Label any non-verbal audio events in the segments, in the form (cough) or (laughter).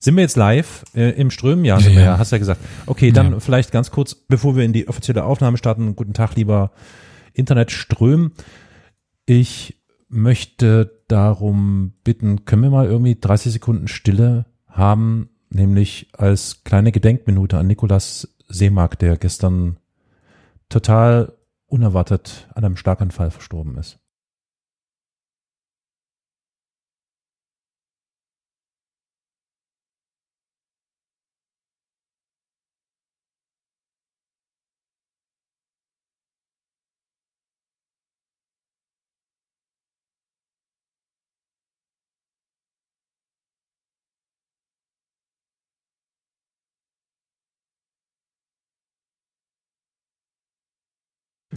Sind wir jetzt live äh, im Strömen? Ja, sind Ja, wir ja. hast ja gesagt. Okay, dann Ja. vielleicht ganz kurz, bevor wir in die offizielle Aufnahme starten. Guten Tag, lieber Internetström. Ich möchte darum bitten, können wir mal irgendwie 30 Sekunden Stille haben, nämlich als kleine Gedenkminute an Nikolas Seemark, der gestern total unerwartet an einem Schlaganfall verstorben ist.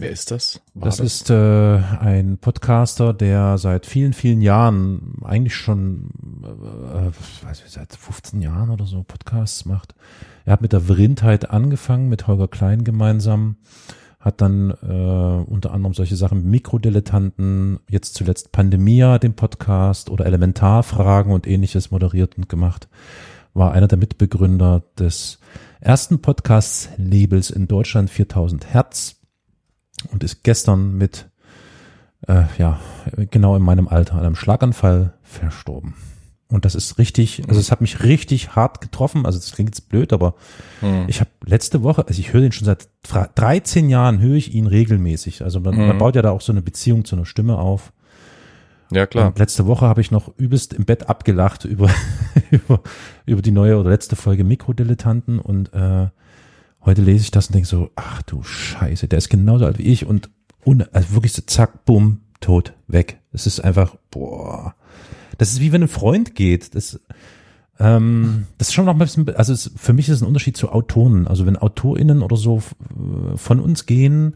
Wer ist das? War Das ist äh, ein Podcaster, der seit vielen, vielen Jahren, eigentlich schon, äh, äh, weiß ich, seit 15 Jahren oder so Podcasts macht. Er hat mit der Vrindheit angefangen, mit Holger Klein gemeinsam, hat dann äh, unter anderem solche Sachen Mikrodilettanten, jetzt zuletzt Pandemia, den Podcast oder Elementarfragen und ähnliches moderiert und gemacht. War einer der Mitbegründer des ersten Podcasts-Labels in Deutschland, 4000 Hertz und ist gestern mit, äh, ja, genau in meinem Alter an einem Schlaganfall verstorben. Und das ist richtig, also es hat mich richtig hart getroffen. Also das klingt jetzt blöd, aber Hm. ich habe letzte Woche, also ich höre den schon seit fra- 13 Jahren, höre ich ihn regelmäßig. Also man, man Mhm. baut ja da auch so eine Beziehung zu einer Stimme auf. Ja, klar. Und letzte Woche habe ich noch übelst im Bett abgelacht (laughs) über, über, über die neue oder letzte Folge Mikrodilettanten und äh, heute lese ich das und denke so, ach du Scheiße, der ist genauso alt wie ich und, und also wirklich so zack, bumm, tot, weg. Es ist einfach, boah. Das ist wie wenn ein Freund geht. Das, ähm, das ist schon noch ein bisschen, also es, für mich ist es ein Unterschied zu Autoren. Also wenn AutorInnen oder so f- von uns gehen,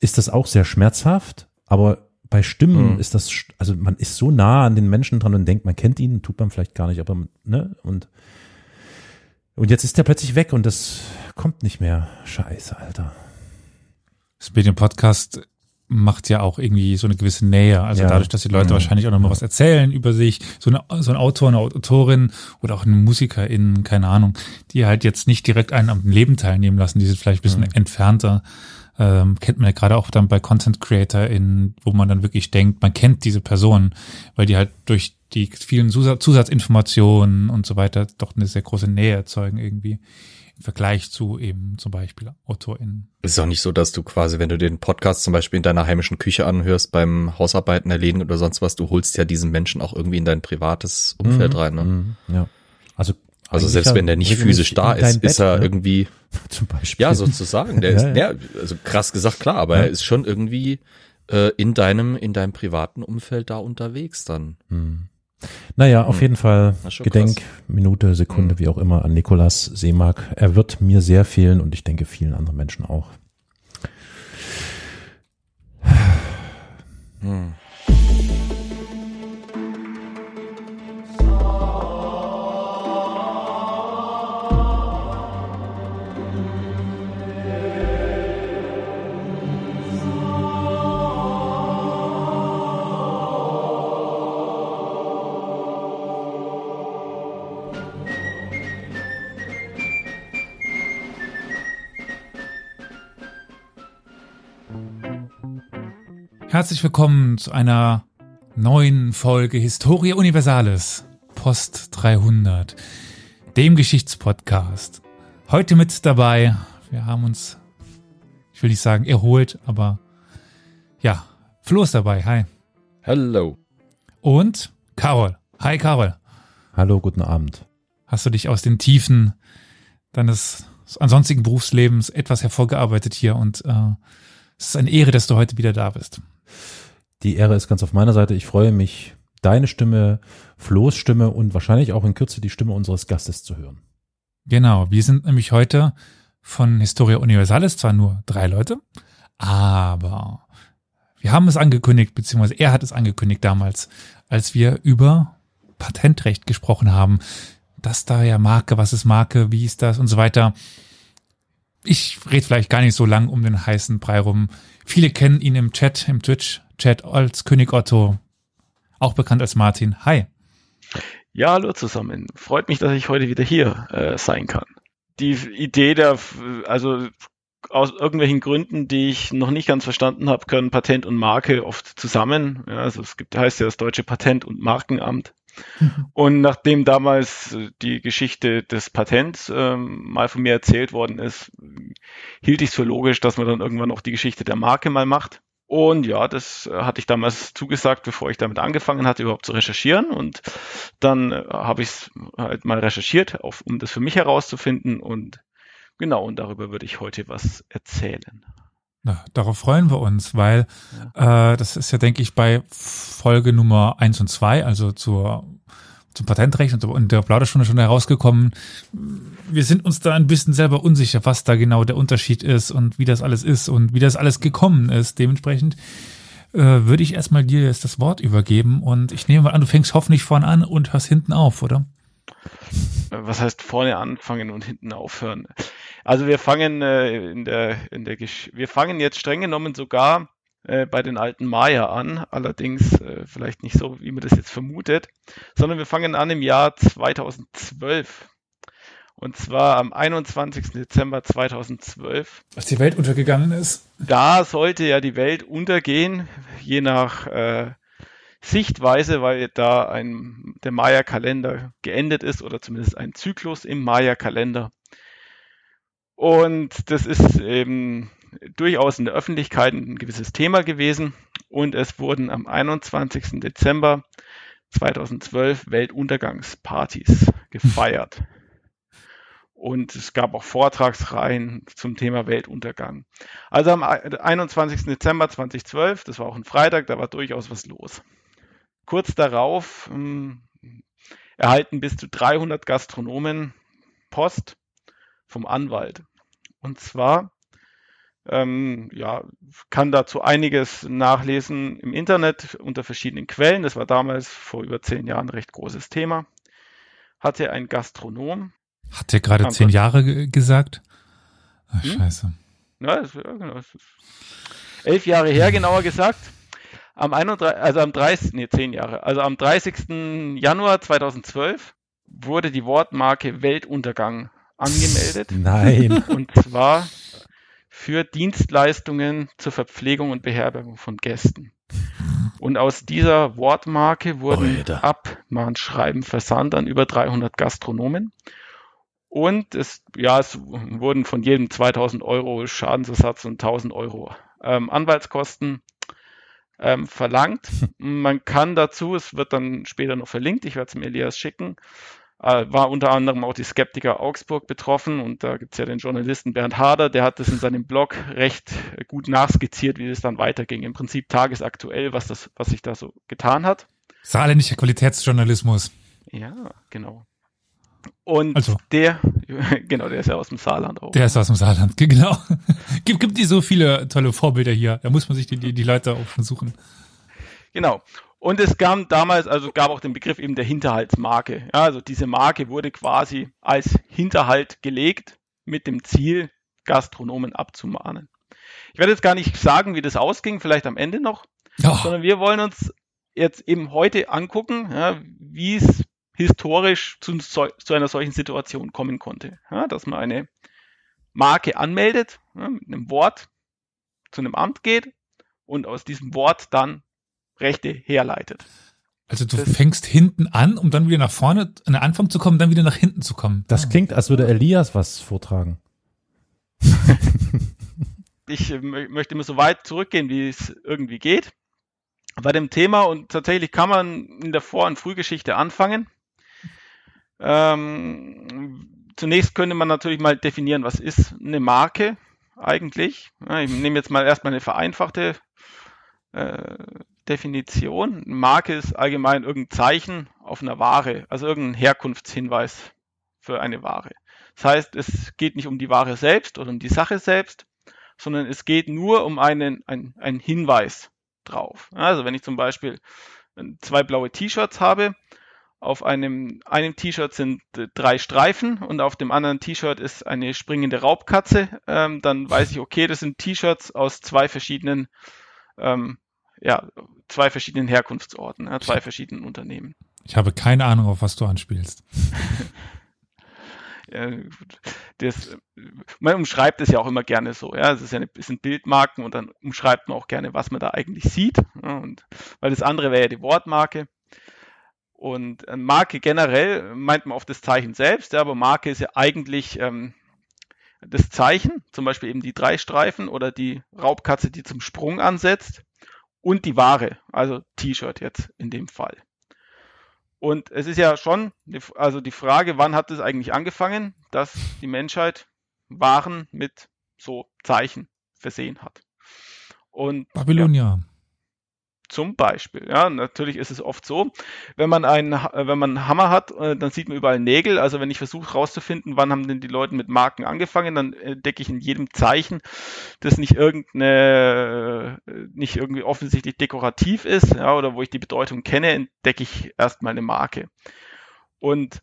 ist das auch sehr schmerzhaft, aber bei Stimmen Mhm. ist das, also man ist so nah an den Menschen dran und denkt, man kennt ihn, tut man vielleicht gar nicht, aber, ne, und, und jetzt ist der plötzlich weg und das kommt nicht mehr. Scheiße, Alter. Das Medienpodcast macht ja auch irgendwie so eine gewisse Nähe. Also Ja. dadurch, dass die Leute Mhm. wahrscheinlich auch nochmal was erzählen über sich, so, eine, so ein Autor, eine Autorin oder auch eine Musikerin, keine Ahnung, die halt jetzt nicht direkt einen am Leben teilnehmen lassen, die sind vielleicht ein bisschen Mhm. entfernter. Ähm, kennt man ja gerade auch dann bei Content CreatorInnen, wo man dann wirklich denkt, man kennt diese Person, weil die halt durch die vielen Zusatz Zusatzinformationen und so weiter doch eine sehr große Nähe erzeugen irgendwie im Vergleich zu eben zum Beispiel AutorInnen. Es ist auch nicht so, dass du quasi, wenn du den Podcast zum Beispiel in deiner heimischen Küche anhörst, beim Hausarbeiten erledigen oder sonst was, du holst ja diesen Menschen auch irgendwie in dein privates Umfeld Mhm, rein. Ne? mhm, Ja. Also, Also selbst wenn der nicht physisch da ist, ist Bett, er ne? irgendwie, (laughs) Zum Beispiel. ja, sozusagen, der (laughs) Ja, ist, ja. also krass gesagt, klar, aber Ja. er ist schon irgendwie äh, in deinem, in deinem privaten Umfeld da unterwegs dann. Hm. Naja, auf Hm. jeden Fall Gedenk, krass. Minute, Sekunde, Hm. wie auch immer, an Nikolas Seemark. Er wird mir sehr fehlen und ich denke vielen anderen Menschen auch. Hm. Herzlich willkommen zu einer neuen Folge Historia Universalis, Post 300, dem Geschichtspodcast. Heute mit dabei, wir haben uns, ich will nicht sagen erholt, aber ja, Flo ist dabei, hi. Hello. Und Carol, hi Carol. Hallo, guten Abend. Hast du dich aus den Tiefen deines ansonstigen Berufslebens etwas hervorgearbeitet hier und äh, es ist eine Ehre, dass du heute wieder da bist. Die Ehre ist ganz auf meiner Seite. Ich freue mich, deine Stimme, Flo's Stimme und wahrscheinlich auch in Kürze die Stimme unseres Gastes zu hören. Genau, wir sind nämlich heute von Historia Universalis zwar nur drei Leute, aber wir haben es angekündigt, beziehungsweise er hat es angekündigt damals, als wir über Patentrecht gesprochen haben. Das da ja Marke, was ist Marke, wie ist das und so weiter. Ich rede vielleicht gar nicht so lang um den heißen Brei rum. Viele kennen ihn im Chat, im Twitch-Chat als König Otto, auch bekannt als Martin. Hi. Ja, hallo zusammen. Freut mich, dass ich heute wieder hier äh, sein kann. Die Idee der, also aus irgendwelchen Gründen, die ich noch nicht ganz verstanden habe, können Patent und Marke oft zusammen. Ja, also es gibt, heißt ja das deutsche Patent- und Markenamt. (laughs) Und nachdem damals die Geschichte des Patents ähm, mal von mir erzählt worden ist, hielt ich es für logisch, dass man dann irgendwann auch die Geschichte der Marke mal macht. Und ja, das äh, hatte ich damals zugesagt, bevor ich damit angefangen hatte, überhaupt zu recherchieren. Und dann äh, habe ich es halt mal recherchiert, auf, um das für mich herauszufinden. Und genau, und darüber würde ich heute was erzählen. Na, darauf freuen wir uns, weil ja. äh, das ist ja, denke ich, bei Folge Nummer eins und zwei, also zur zum Patentrecht und, und der Plauderstunde schon herausgekommen. Wir sind uns da ein bisschen selber unsicher, was da genau der Unterschied ist und wie das alles ist und wie das alles gekommen ist. Dementsprechend äh, würde ich erstmal dir jetzt das Wort übergeben und ich nehme mal an, du fängst hoffentlich vorne an und hörst hinten auf, oder? Was heißt vorne anfangen und hinten aufhören? Also wir fangen äh, in der in der Gesch wir fangen jetzt streng genommen sogar äh, bei den alten Maya an, allerdings äh, vielleicht nicht so, wie man das jetzt vermutet, sondern wir fangen an im Jahr 2012. Und zwar am 21. Dezember 2012. Als die Welt untergegangen ist. Da sollte ja die Welt untergehen, je nach äh, Sichtweise, weil da ein, der Maya-Kalender geendet ist oder zumindest ein Zyklus im Maya-Kalender. Und das ist eben durchaus in der Öffentlichkeit ein gewisses Thema gewesen und es wurden am 21. Dezember 2012 Weltuntergangspartys gefeiert. (laughs) Und es gab auch Vortragsreihen zum Thema Weltuntergang. Also am 21. Dezember 2012, das war auch ein Freitag, da war durchaus was los. Kurz darauf ähm, erhalten bis zu 300 Gastronomen Post vom Anwalt. Und zwar ähm, ja, kann dazu einiges nachlesen im Internet unter verschiedenen Quellen. Das war damals vor über zehn Jahren ein recht großes Thema. Hatte ein Gastronom. Hat er gerade zehn Jahre gesagt? Ach, hm? Scheiße. Ja, das, ja genau. Elf Jahre her, genauer gesagt. Am 31, also am 30, nee, zehn Jahre. Also am 30. Januar 2012 wurde die Wortmarke Weltuntergang angemeldet. Nein. (laughs) Und zwar für Dienstleistungen zur Verpflegung und Beherbergung von Gästen. Und aus dieser Wortmarke wurden Alter. Abmahnschreiben versandt an über 300 Gastronomen. Und es, ja, es wurden von jedem 2000 Euro Schadensersatz und 1000 Euro ähm, Anwaltskosten ähm, verlangt. (laughs) Man kann dazu, es wird dann später noch verlinkt, ich werde es mir Elias schicken, war unter anderem auch die Skeptiker Augsburg betroffen und da gibt es ja den Journalisten Bernd Harder, der hat das in seinem Blog recht gut nachskizziert, wie es dann weiterging. Im Prinzip tagesaktuell, was das, was sich da so getan hat. Saarländischer Qualitätsjournalismus. Ja, genau. Und also. der, (laughs) genau, der ist ja aus dem Saarland auch. Der ist aus dem Saarland, (laughs) genau. gibt, gibt die so viele tolle Vorbilder hier. Da muss man sich die, die, die Leute auch schon suchen. Genau. Und es gab damals, also gab auch den Begriff eben der Hinterhaltsmarke. Ja, also diese Marke wurde quasi als Hinterhalt gelegt mit dem Ziel, Gastronomen abzumahnen. Ich werde jetzt gar nicht sagen, wie das ausging, vielleicht am Ende noch, oh. sondern wir wollen uns jetzt eben heute angucken, ja, wie es historisch zu, zu, einer solchen Situation kommen konnte. Ja, dass man eine Marke anmeldet, ja, mit einem Wort zu einem Amt geht und aus diesem Wort dann Rechte herleitet. Also du das fängst hinten an, um dann wieder nach vorne, an den Anfang zu kommen, dann wieder nach hinten zu kommen. Das klingt, als würde Elias was vortragen. (laughs) ich äh, möchte immer so weit zurückgehen, wie es irgendwie geht bei dem Thema und tatsächlich kann man in der Vor- und Frühgeschichte anfangen. Ähm, zunächst könnte man natürlich mal definieren, was ist eine Marke eigentlich. Ja, ich nehme jetzt mal erstmal eine vereinfachte äh, Definition. Marke ist allgemein irgendein Zeichen auf einer Ware, also irgendein Herkunftshinweis für eine Ware. Das heißt, es geht nicht um die Ware selbst oder um die Sache selbst, sondern es geht nur um einen, ein, einen Hinweis drauf. Also wenn ich zum Beispiel zwei blaue T-Shirts habe, auf einem, einem T-Shirt sind drei Streifen und auf dem anderen T-Shirt ist eine springende Raubkatze, ähm, dann weiß ich, okay, das sind T-Shirts aus zwei verschiedenen ähm, ja, zwei verschiedenen Herkunftsorten, ja, zwei verschiedenen Unternehmen. Ich habe keine Ahnung, auf was du anspielst. (laughs) das, man umschreibt es ja auch immer gerne so, ja. Es ist ja eine, es sind Bildmarken und dann umschreibt man auch gerne, was man da eigentlich sieht. Ja, und, weil das andere wäre ja die Wortmarke. Und äh, Marke generell meint man oft das Zeichen selbst, ja, aber Marke ist ja eigentlich ähm, das Zeichen, zum Beispiel eben die drei Streifen oder die Raubkatze, die zum Sprung ansetzt und die Ware, also T-Shirt jetzt in dem Fall. Und es ist ja schon, also die Frage, wann hat es eigentlich angefangen, dass die Menschheit Waren mit so Zeichen versehen hat. Und Babylonia. Ja, zum Beispiel, ja, natürlich ist es oft so, wenn man einen, äh, wenn man einen Hammer hat, äh, dann sieht man überall Nägel. Also wenn ich versuche herauszufinden, wann haben denn die Leute mit Marken angefangen, dann entdecke ich in jedem Zeichen, das nicht irgendeine, äh, nicht irgendwie offensichtlich dekorativ ist, ja, oder wo ich die Bedeutung kenne, entdecke ich erstmal eine Marke. Und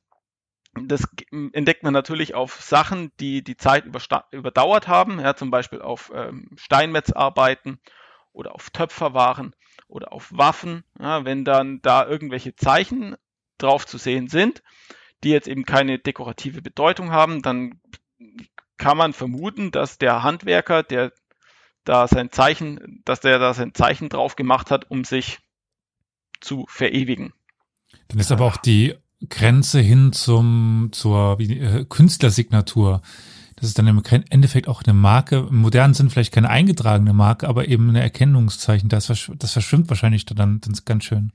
das entdeckt man natürlich auf Sachen, die die Zeit überdauert haben, ja, zum Beispiel auf ähm, Steinmetzarbeiten oder auf Töpferwaren oder auf Waffen, ja, wenn dann da irgendwelche Zeichen drauf zu sehen sind, die jetzt eben keine dekorative Bedeutung haben, dann kann man vermuten, dass der Handwerker, der da sein Zeichen, dass der da sein Zeichen drauf gemacht hat, um sich zu verewigen. Dann ist aber auch die Grenze hin zum zur wie, äh, Künstlersignatur das ist dann im Endeffekt auch eine Marke, im modernen Sinn vielleicht keine eingetragene Marke, aber eben eine Erkennungszeichen. Das, versch das verschwimmt wahrscheinlich dann, dann ganz schön.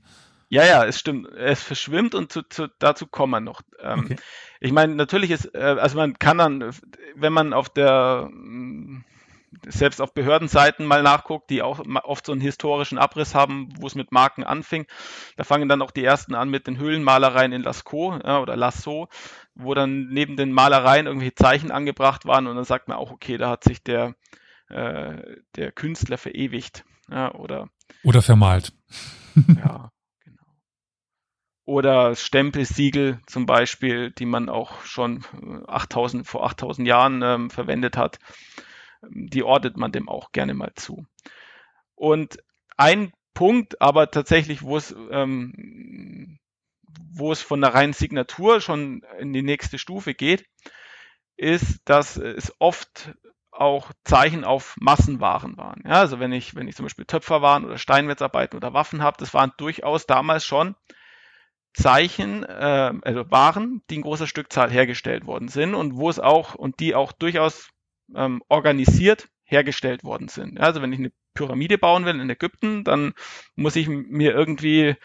Ja, ja, es stimmt. Es verschwimmt und zu, zu, dazu kommen wir noch. Ähm, okay. Ich meine, natürlich ist, äh, also man kann dann, wenn man auf der selbst auf Behördenseiten mal nachguckt, die auch oft so einen historischen Abriss haben, wo es mit Marken anfing. Da fangen dann auch die ersten an mit den Höhlenmalereien in Lascaux ja, oder Lasso, wo dann neben den Malereien irgendwelche Zeichen angebracht waren und dann sagt man auch, okay, da hat sich der, äh, der Künstler verewigt. Ja, oder, oder vermalt. (laughs) ja, genau. Oder Stempelsiegel zum Beispiel, die man auch schon 8000, vor 8000 Jahren ähm, verwendet hat die ordnet man dem auch gerne mal zu. Und ein Punkt, aber tatsächlich, wo es, ähm, wo es von der reinen Signatur schon in die nächste Stufe geht, ist, dass es oft auch Zeichen auf Massenwaren waren. Ja, also wenn ich, wenn ich zum Beispiel Töpferwaren oder Steinmetzarbeiten oder Waffen habe, das waren durchaus damals schon Zeichen, äh, also Waren, die in großer Stückzahl hergestellt worden sind und wo es auch und die auch durchaus ähm, organisiert hergestellt worden sind. Also wenn ich eine Pyramide bauen will in Ägypten, dann muss ich mir irgendwie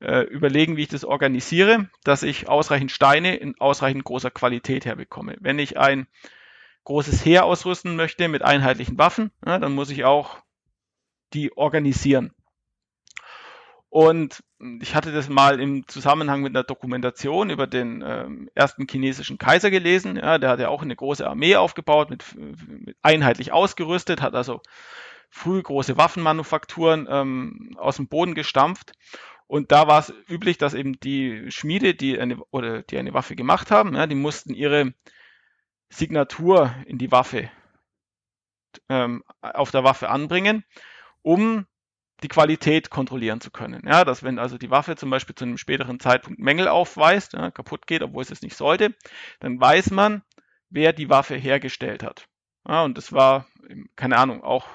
äh, überlegen, wie ich das organisiere, dass ich ausreichend Steine in ausreichend großer Qualität herbekomme. Wenn ich ein großes Heer ausrüsten möchte mit einheitlichen Waffen, ja, dann muss ich auch die organisieren. Und ich hatte das mal im Zusammenhang mit einer Dokumentation über den ähm, ersten chinesischen Kaiser gelesen. Ja, der hat ja auch eine große Armee aufgebaut, mit, mit einheitlich ausgerüstet, hat also früh große Waffenmanufakturen ähm, aus dem Boden gestampft. Und da war es üblich, dass eben die Schmiede, die eine oder die eine Waffe gemacht haben, ja, die mussten ihre Signatur in die Waffe ähm, auf der Waffe anbringen, um die Qualität kontrollieren zu können. Ja, dass wenn also die Waffe zum Beispiel zu einem späteren Zeitpunkt Mängel aufweist, ja, kaputt geht, obwohl es es nicht sollte, dann weiß man, wer die Waffe hergestellt hat. Ja, und das war, keine Ahnung, auch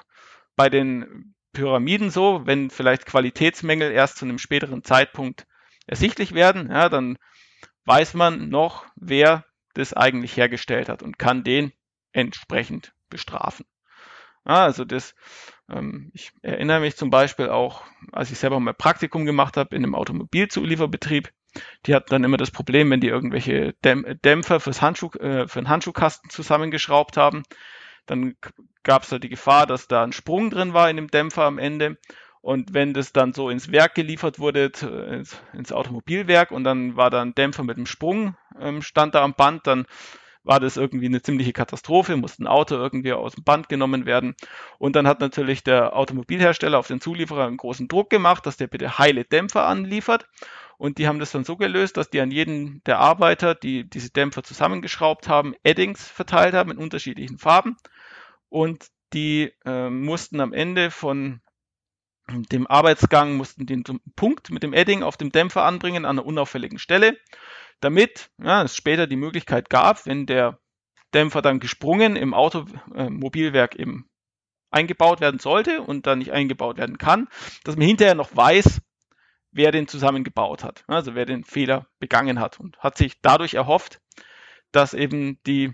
bei den Pyramiden so, wenn vielleicht Qualitätsmängel erst zu einem späteren Zeitpunkt ersichtlich werden, ja, dann weiß man noch, wer das eigentlich hergestellt hat und kann den entsprechend bestrafen. Ja, also das, ähm, ich erinnere mich zum Beispiel auch, als ich selber mal Praktikum gemacht habe in einem Automobilzulieferbetrieb, die hatten dann immer das Problem, wenn die irgendwelche Dämpfer fürs Handschuh, äh, für den Handschuhkasten zusammengeschraubt haben, dann gab es da die Gefahr, dass da ein Sprung drin war in dem Dämpfer am Ende. Und wenn das dann so ins Werk geliefert wurde, ins, ins Automobilwerk und dann war da ein Dämpfer mit einem Sprung, ähm, stand da am Band, dann war das irgendwie eine ziemliche Katastrophe, musste ein Auto irgendwie aus dem Band genommen werden. Und dann hat natürlich der Automobilhersteller auf den Zulieferer einen großen Druck gemacht, dass der bitte heile Dämpfer anliefert. Und die haben das dann so gelöst, dass die an jeden der Arbeiter, die diese Dämpfer zusammengeschraubt haben, Eddings verteilt haben in unterschiedlichen Farben. Und die äh, mussten am Ende von dem Arbeitsgang, mussten den Punkt mit dem Edding auf dem Dämpfer anbringen an einer unauffälligen Stelle, damit ja, es später die Möglichkeit gab, wenn der Dämpfer dann gesprungen im Automobilwerk eben eingebaut werden sollte und dann nicht eingebaut werden kann, dass man hinterher noch weiß, wer den zusammengebaut hat, also wer den Fehler begangen hat und hat sich dadurch erhofft, dass eben die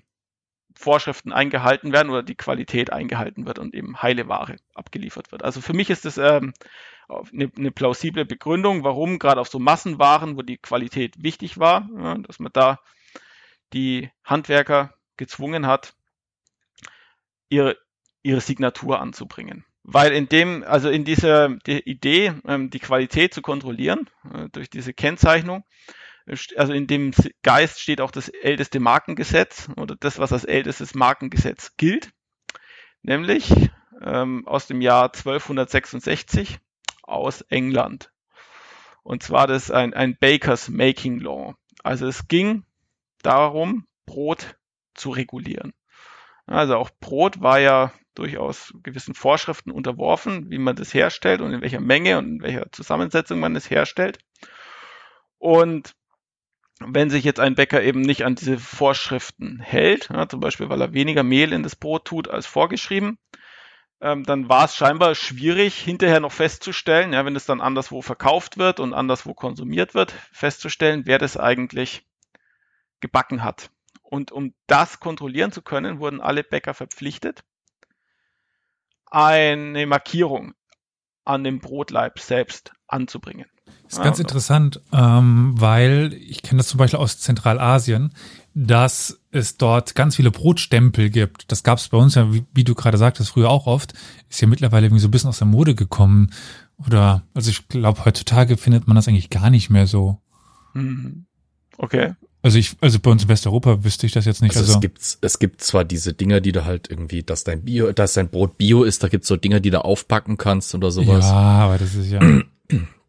Vorschriften eingehalten werden oder die Qualität eingehalten wird und eben heile Ware abgeliefert wird. Also für mich ist das ähm, eine, eine plausible Begründung, warum gerade auf so Massenwaren, wo die Qualität wichtig war, ja, dass man da die Handwerker gezwungen hat, ihre, ihre Signatur anzubringen. Weil in dem, also in dieser die Idee, ähm, die Qualität zu kontrollieren, äh, durch diese Kennzeichnung, also in dem Geist steht auch das älteste Markengesetz oder das, was als ältestes Markengesetz gilt, nämlich ähm, aus dem Jahr 1266 aus England. Und zwar das ein, ein Baker's Making Law. Also es ging darum, Brot zu regulieren. Also auch Brot war ja durchaus gewissen Vorschriften unterworfen, wie man das herstellt und in welcher Menge und in welcher Zusammensetzung man es herstellt. Und wenn sich jetzt ein Bäcker eben nicht an diese Vorschriften hält, ja, zum Beispiel weil er weniger Mehl in das Brot tut als vorgeschrieben, ähm, dann war es scheinbar schwierig, hinterher noch festzustellen, ja, wenn es dann anderswo verkauft wird und anderswo konsumiert wird, festzustellen, wer das eigentlich gebacken hat. Und um das kontrollieren zu können, wurden alle Bäcker verpflichtet, eine Markierung an dem Brotleib selbst anzubringen. Das ist ganz ja, interessant, ähm, weil ich kenne das zum Beispiel aus Zentralasien, dass es dort ganz viele Brotstempel gibt. Das gab es bei uns ja, wie, wie, du gerade sagtest, früher auch oft. Ist ja mittlerweile irgendwie so ein bisschen aus der Mode gekommen. Oder, also ich glaube, heutzutage findet man das eigentlich gar nicht mehr so. Mhm. Okay. Also ich, also bei uns in Westeuropa wüsste ich das jetzt nicht. Also, also es gibt, es gibt zwar diese Dinger, die du halt irgendwie, dass dein Bio, dass dein Brot Bio ist, da gibt's so Dinger, die du aufpacken kannst oder sowas. Ja, aber das ist ja. (clears throat)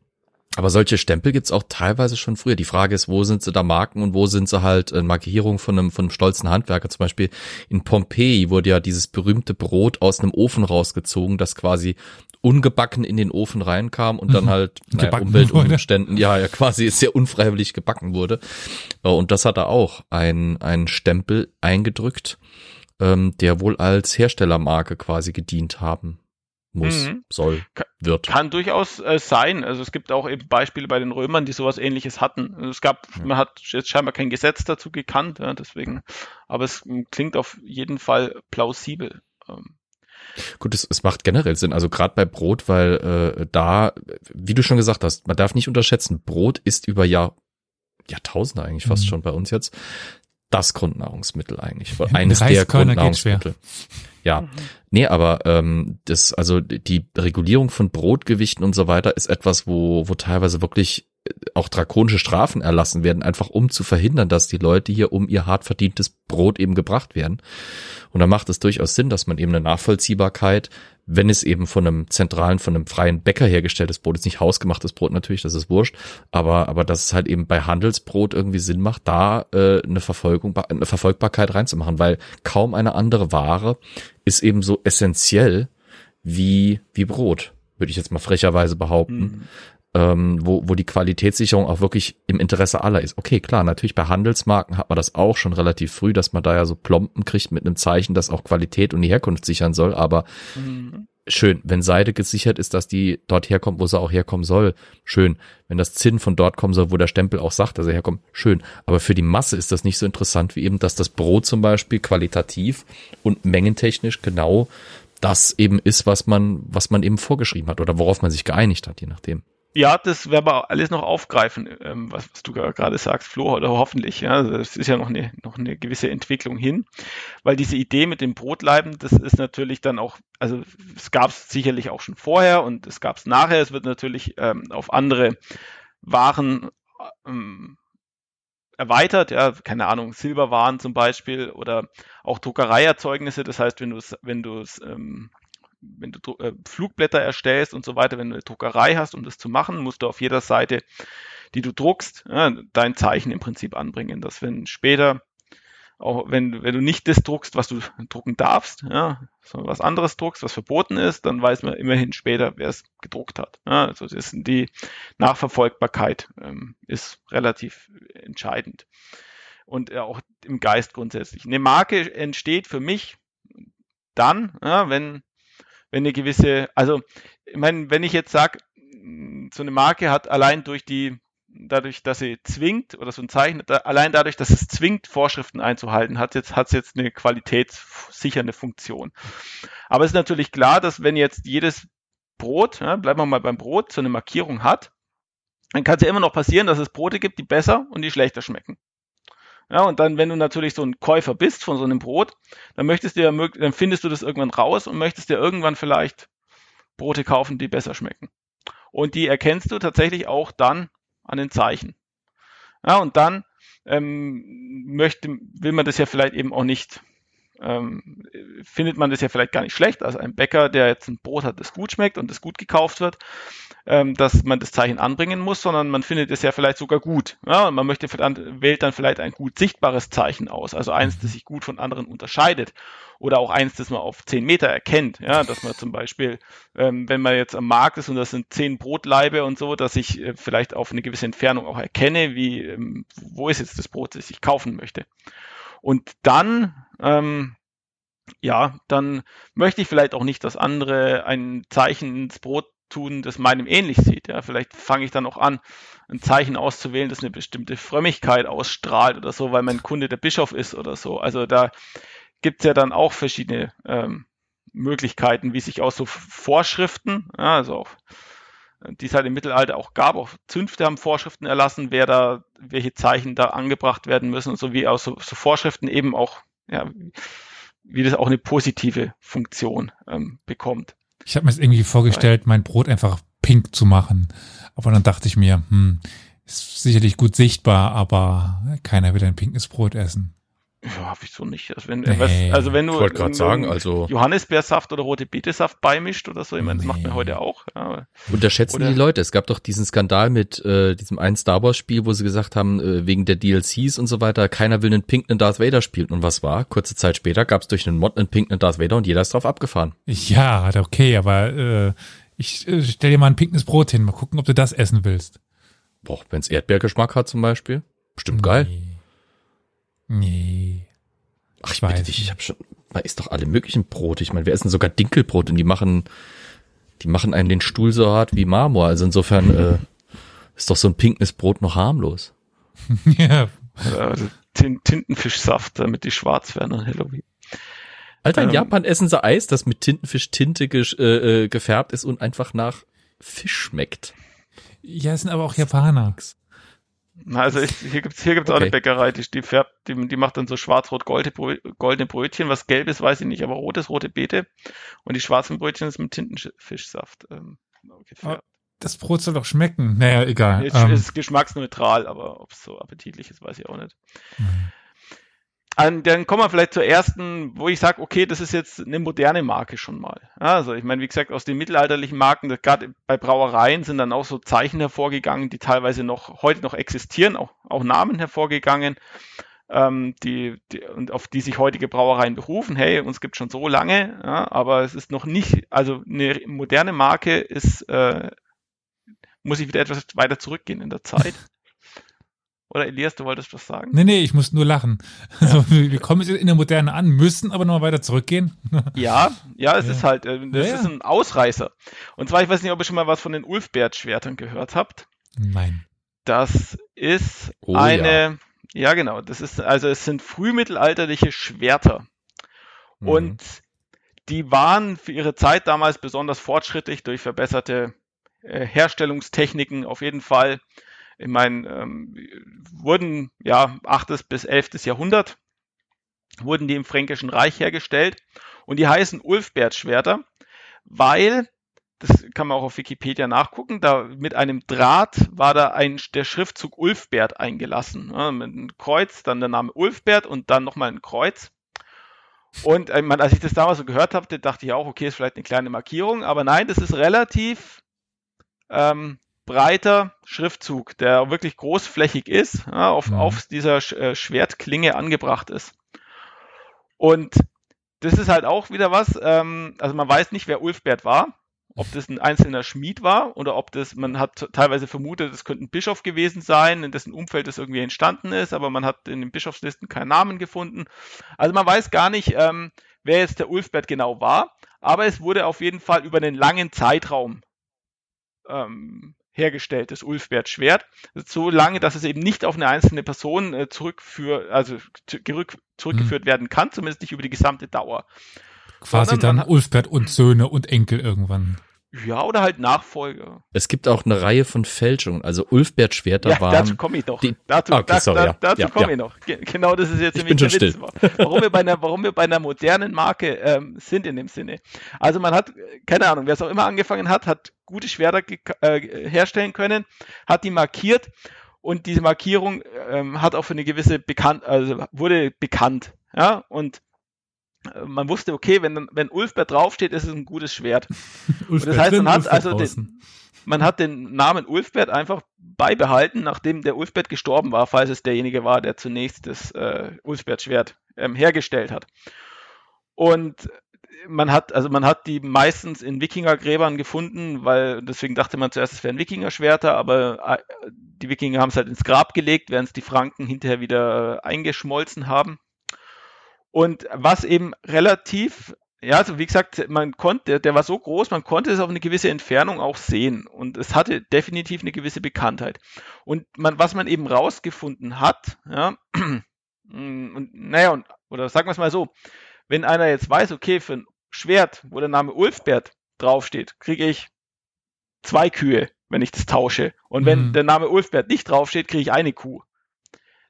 Aber solche Stempel gibt's auch teilweise schon früher. Die Frage ist, wo sind sie da Marken und wo sind sie halt äh, Markierungen von einem, von einem stolzen Handwerker? Zum Beispiel in Pompeji wurde ja dieses berühmte Brot aus einem Ofen rausgezogen, das quasi ungebacken in den Ofen reinkam und dann mhm. halt naja, Umweltumständen, (laughs) ja, ja, quasi sehr unfreiwillig gebacken wurde. Äh, und das hat er auch ein, ein Stempel eingedrückt, ähm, der wohl als Herstellermarke quasi gedient haben muss, mhm. soll, wird. Kann durchaus äh, sein. Also es gibt auch eben Beispiele bei den Römern, die sowas ähnliches hatten. Also es gab, ja. man hat jetzt scheinbar kein Gesetz dazu gekannt, ja, deswegen, aber es klingt auf jeden Fall plausibel. Ähm. Gut, es, es macht generell Sinn, also gerade bei Brot, weil äh, da, wie du schon gesagt hast, man darf nicht unterschätzen, Brot ist über Jahr, Jahrtausende eigentlich fast mhm. schon bei uns jetzt, das Grundnahrungsmittel eigentlich. Eines der Grundnahrungsmittel. Ja, mhm. nee, aber ähm, das, also die Regulierung von Brotgewichten und so weiter ist etwas, wo, wo teilweise wirklich auch drakonische Strafen erlassen werden, einfach um zu verhindern, dass die Leute hier um ihr hart verdientes Brot eben gebracht werden. Und da macht es durchaus Sinn, dass man eben eine Nachvollziehbarkeit, wenn es eben von einem zentralen, von einem freien Bäcker hergestelltes Brot ist, nicht hausgemachtes Brot natürlich, das ist wurscht, aber, aber dass es halt eben bei Handelsbrot irgendwie Sinn macht, da äh, eine Verfolgung, eine Verfolgbarkeit reinzumachen, weil kaum eine andere Ware ist eben so essentiell wie, wie Brot, würde ich jetzt mal frecherweise behaupten. Ähm, wo, wo die Qualitätssicherung auch wirklich im Interesse aller ist. Okay, klar, natürlich bei Handelsmarken hat man das auch schon relativ früh, dass man da ja so Plomben kriegt mit einem Zeichen, das auch Qualität und die Herkunft sichern soll, aber mhm. schön, wenn Seide gesichert ist, dass die dort herkommt, wo sie auch herkommen soll, schön. Wenn das Zinn von dort kommen soll, wo der Stempel auch sagt, dass er herkommt, schön. Aber für die Masse ist das nicht so interessant wie eben, dass das Brot zum Beispiel qualitativ und mengentechnisch genau das eben ist, was man, was man eben vorgeschrieben hat oder worauf man sich geeinigt hat, je nachdem. Ja, das werden wir alles noch aufgreifen, ähm, was, was, du gerade sagst, Flo, oder hoffentlich. Ja, also es ist ja noch eine, noch eine gewisse Entwicklung hin, weil diese Idee mit dem Brotleiben, das ist natürlich dann auch, also es gab es sicherlich auch schon vorher und es gab es nachher. Es wird natürlich ähm, auf andere Waren ähm, erweitert, ja, keine Ahnung, Silberwaren zum Beispiel oder auch Druckereierzeugnisse. Das heißt, wenn du es, wenn du es ähm, wenn du äh, Flugblätter erstellst und so weiter, wenn du eine Druckerei hast, um das zu machen, musst du auf jeder Seite, die du druckst, ja, dein Zeichen im Prinzip anbringen, dass wenn später auch wenn, wenn du nicht das druckst, was du drucken darfst, ja, sondern was anderes druckst, was verboten ist, dann weiß man immerhin später, wer es gedruckt hat. Ja, also das ist die Nachverfolgbarkeit ähm, ist relativ entscheidend. Und auch im Geist grundsätzlich. Eine Marke entsteht für mich dann, ja, wenn, wenn eine gewisse, also ich meine, wenn ich jetzt sage, so eine Marke hat allein durch die dadurch, dass sie zwingt, oder so ein Zeichen, allein dadurch, dass es zwingt, Vorschriften einzuhalten, hat jetzt, hat es jetzt eine qualitätssichernde Funktion. Aber es ist natürlich klar, dass wenn jetzt jedes Brot, ja, bleiben wir mal beim Brot, so eine Markierung hat, dann kann es ja immer noch passieren, dass es Brote gibt, die besser und die schlechter schmecken. Ja, und dann, wenn du natürlich so ein Käufer bist von so einem Brot, dann möchtest du ja, dann findest du das irgendwann raus und möchtest dir irgendwann vielleicht Brote kaufen, die besser schmecken. Und die erkennst du tatsächlich auch dann an den Zeichen. Ja, und dann ähm, möchte, will man das ja vielleicht eben auch nicht, ähm, findet man das ja vielleicht gar nicht schlecht. Also ein Bäcker, der jetzt ein Brot hat, das gut schmeckt und das gut gekauft wird, ähm, dass man das Zeichen anbringen muss, sondern man findet es ja vielleicht sogar gut. Ja, und man möchte wählt dann vielleicht ein gut sichtbares Zeichen aus, also eins, das sich gut von anderen unterscheidet oder auch eins, das man auf zehn Meter erkennt. Ja, dass man zum Beispiel, ähm, wenn man jetzt am Markt ist und das sind zehn Brotlaibe und so, dass ich äh, vielleicht auf eine gewisse Entfernung auch erkenne, wie, ähm, wo ist jetzt das Brot, das ich kaufen möchte. Und dann, ähm, ja, dann möchte ich vielleicht auch nicht, dass andere ein Zeichen ins Brot tun, das meinem ähnlich sieht. Ja, vielleicht fange ich dann auch an, ein Zeichen auszuwählen, das eine bestimmte Frömmigkeit ausstrahlt oder so, weil mein Kunde der Bischof ist oder so. Also da gibt es ja dann auch verschiedene ähm, Möglichkeiten, wie sich aus so Vorschriften, ja, also auch, die es halt im Mittelalter auch gab, auch Zünfte haben Vorschriften erlassen, wer da, welche Zeichen da angebracht werden müssen, so wie aus so, so Vorschriften eben auch, ja, wie das auch eine positive Funktion ähm, bekommt. Ich habe mir jetzt irgendwie vorgestellt, mein Brot einfach pink zu machen. Aber dann dachte ich mir, hm, ist sicherlich gut sichtbar, aber keiner will ein pinkes Brot essen. Ja, habe ich so nicht. Also wenn, nee. was, also wenn du, ich gerade sagen, also Johannisbeersaft oder rote Betesaft beimischt oder so, ich meine, das nee. macht man heute auch. Ja. Unterschätzen oder, die Leute. Es gab doch diesen Skandal mit äh, diesem einen Star Wars Spiel, wo sie gesagt haben, äh, wegen der DLCs und so weiter, keiner will einen pinken Darth Vader spielen. Und was war? Kurze Zeit später gab es durch einen Mod einen pinken Darth Vader und jeder ist drauf abgefahren. Ja, okay, aber äh, ich äh, stell dir mal ein pinkes Brot hin, mal gucken, ob du das essen willst. Boah, wenn's Erdbeergeschmack hat zum Beispiel, bestimmt nee. geil. Nee. Ach, ich, bitte dich, ich habe schon, man isst doch alle möglichen Brote. Ich meine, wir essen sogar Dinkelbrot und die machen, die machen einem den Stuhl so hart wie Marmor. Also insofern äh, ist doch so ein pinkes Brot noch harmlos. (laughs) ja. Also Tintenfischsaft, damit die schwarz werden an Halloween. Alter, in ähm, Japan essen sie Eis, das mit Tintenfischtinte ge äh, äh, gefärbt ist und einfach nach Fisch schmeckt. Ja, es sind aber auch Japaner. Also ich, hier gibt's hier gibt's okay. auch eine Bäckerei, die, die färbt, die, die macht dann so schwarz-rot-goldene Brötchen. Was gelb ist, weiß ich nicht, aber rot ist rote Beete. Und die schwarzen Brötchen ist mit Tintenfischsaft ähm, gefärbt. Das Brot soll doch schmecken. Naja, egal. Es ähm. ist geschmacksneutral, aber ob es so appetitlich ist, weiß ich auch nicht. Mhm dann kommen wir vielleicht zur ersten, wo ich sage, okay, das ist jetzt eine moderne Marke schon mal. Also ich meine, wie gesagt, aus den mittelalterlichen Marken, gerade bei Brauereien sind dann auch so Zeichen hervorgegangen, die teilweise noch heute noch existieren, auch, auch Namen hervorgegangen, ähm, die, die, und auf die sich heutige Brauereien berufen. Hey, uns gibt schon so lange, ja, aber es ist noch nicht, also eine moderne Marke ist, äh, muss ich wieder etwas weiter zurückgehen in der Zeit. Oder Elias, du wolltest was sagen? Nee, nee, ich muss nur lachen. (laughs) Also, wir kommen jetzt in der Moderne an, müssen aber noch mal weiter zurückgehen. (laughs) ja, ja, es ja. ist halt, äh, das ja, ist ein Ausreißer. Und zwar, ich weiß nicht, ob ihr schon mal was von den Ulfbert-Schwertern gehört habt. Nein. Das ist oh, eine, ja. ja. genau, das ist, also es sind frühmittelalterliche Schwerter. Mhm. Und die waren für ihre Zeit damals besonders fortschrittlich durch verbesserte äh, Herstellungstechniken auf jeden Fall ich meine, ähm, wurden ja 8. bis 11. Jahrhundert wurden die im Fränkischen Reich hergestellt und die heißen Ulfbert-Schwerter, weil das kann man auch auf Wikipedia nachgucken. Da mit einem Draht war da ein, der Schriftzug Ulfbert eingelassen. Ja, mit einem Kreuz, dann der Name Ulfbert und dann nochmal ein Kreuz. Und äh, als ich das damals so gehört habe, dachte ich auch, okay, ist vielleicht eine kleine Markierung, aber nein, das ist relativ ähm, breiter Schriftzug, der wirklich großflächig ist, ja, auf, mhm. auf dieser äh, Schwertklinge angebracht ist. Und das ist halt auch wieder was, ähm, also man weiß nicht, wer Ulfbert war, ob das ein einzelner Schmied war oder ob das, man hat teilweise vermutet, es könnte ein Bischof gewesen sein, in dessen Umfeld das irgendwie entstanden ist, aber man hat in den Bischofslisten keinen Namen gefunden. Also man weiß gar nicht, ähm, wer jetzt der Ulfbert genau war, aber es wurde auf jeden Fall über einen langen Zeitraum ähm, hergestellt, das Ulfbert-Schwert. So lange, dass es eben nicht auf eine einzelne Person äh, zurückführ, also zurückgeführt hm. werden kann, zumindest nicht über die gesamte Dauer. Quasi dann Ulfbert und Söhne und Enkel irgendwann. Ja, oder halt Nachfolger. Es gibt auch eine Reihe von Fälschungen. Also Ulfbert Schwerter ja, waren. Dazu komme ich noch. Die, dazu okay, sorry, da, dazu ja, komme ja. ich noch. Genau, das ist jetzt ich bin schon still. Warum wir bei einer, warum wir bei einer modernen Marke ähm, sind in dem Sinne. Also man hat, keine Ahnung, wer es auch immer angefangen hat, hat gute Schwerter äh, herstellen können, hat die markiert und diese Markierung ähm, hat auch für eine gewisse bekannt, also wurde bekannt. Ja, und man wusste, okay, wenn, wenn Ulfbert draufsteht, ist es ein gutes Schwert. (laughs) und das heißt, man hat also den, man hat den Namen Ulfbert einfach beibehalten, nachdem der Ulfbert gestorben war, falls es derjenige war, der zunächst das äh, Ulfbert-Schwert ähm, hergestellt hat. Und man hat, also man hat die meistens in Wikingergräbern gefunden, weil deswegen dachte man zuerst, es wären Wikingerschwerter, aber äh, die Wikinger haben es halt ins Grab gelegt, während es die Franken hinterher wieder eingeschmolzen haben. Und was eben relativ, ja, also wie gesagt, man konnte, der war so groß, man konnte es auf eine gewisse Entfernung auch sehen. Und es hatte definitiv eine gewisse Bekanntheit. Und man, was man eben rausgefunden hat, ja, (clears throat) und naja, und, oder sagen wir es mal so, wenn einer jetzt weiß, okay, für ein Schwert, wo der Name Ulfbert draufsteht, kriege ich zwei Kühe, wenn ich das tausche. Und wenn mhm. der Name Ulfbert nicht draufsteht, kriege ich eine Kuh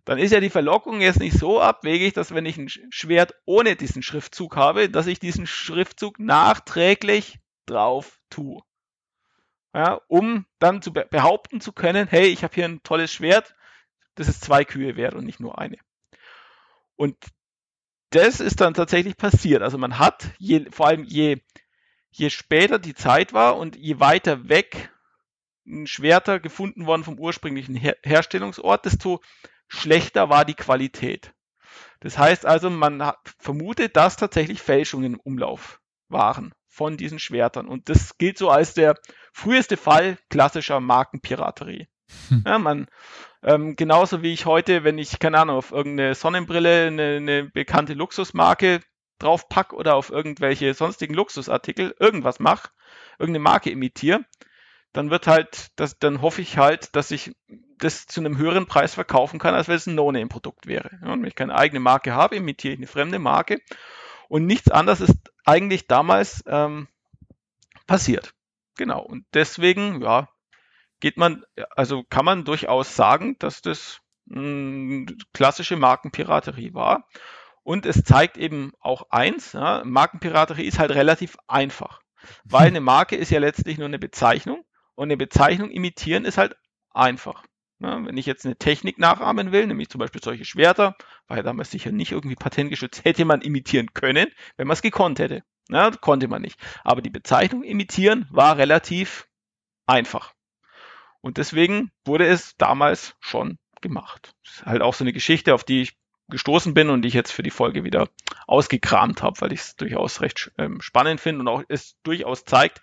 dann ist ja die Verlockung jetzt nicht so abwegig, dass wenn ich ein Schwert ohne diesen Schriftzug habe, dass ich diesen Schriftzug nachträglich drauf tue. Ja, um dann zu behaupten zu können, hey, ich habe hier ein tolles Schwert, das ist zwei Kühe wert und nicht nur eine. Und das ist dann tatsächlich passiert. Also man hat, je, vor allem je, je später die Zeit war und je weiter weg Schwerter gefunden worden vom ursprünglichen Her Herstellungsort, desto schlechter war die Qualität. Das heißt also, man vermutet, dass tatsächlich Fälschungen im Umlauf waren von diesen Schwertern. Und das gilt so als der früheste Fall klassischer Markenpiraterie. Hm. Ja, man, ähm, genauso wie ich heute, wenn ich, keine Ahnung, auf irgendeine Sonnenbrille eine, eine bekannte Luxusmarke drauf pack oder auf irgendwelche sonstigen Luxusartikel irgendwas mache, irgendeine Marke imitiere, dann wird halt, das, dann hoffe ich halt, dass ich das zu einem höheren Preis verkaufen kann, als wenn es ein No-Name-Produkt wäre. Ja, wenn ich keine eigene Marke habe, imitiere ich eine fremde Marke. Und nichts anderes ist eigentlich damals ähm, passiert. Genau. Und deswegen, ja, geht man, also kann man durchaus sagen, dass das mh, klassische Markenpiraterie war. Und es zeigt eben auch eins, ja, Markenpiraterie ist halt relativ einfach. Weil (laughs) eine Marke ist ja letztlich nur eine Bezeichnung und eine Bezeichnung imitieren ist halt einfach. Ja, wenn ich jetzt eine Technik nachahmen will, nämlich zum Beispiel solche Schwerter, war ja damals sicher nicht irgendwie patentgeschützt, (laughs) hätte man imitieren können, wenn man es gekonnt hätte. Ja, konnte man nicht. Aber die Bezeichnung imitieren war relativ einfach. Und deswegen wurde es damals schon gemacht. Das ist halt auch so eine Geschichte, auf die ich gestoßen bin und die ich jetzt für die Folge wieder ausgekramt habe, weil ich es durchaus recht ähm, spannend finde und auch es durchaus zeigt,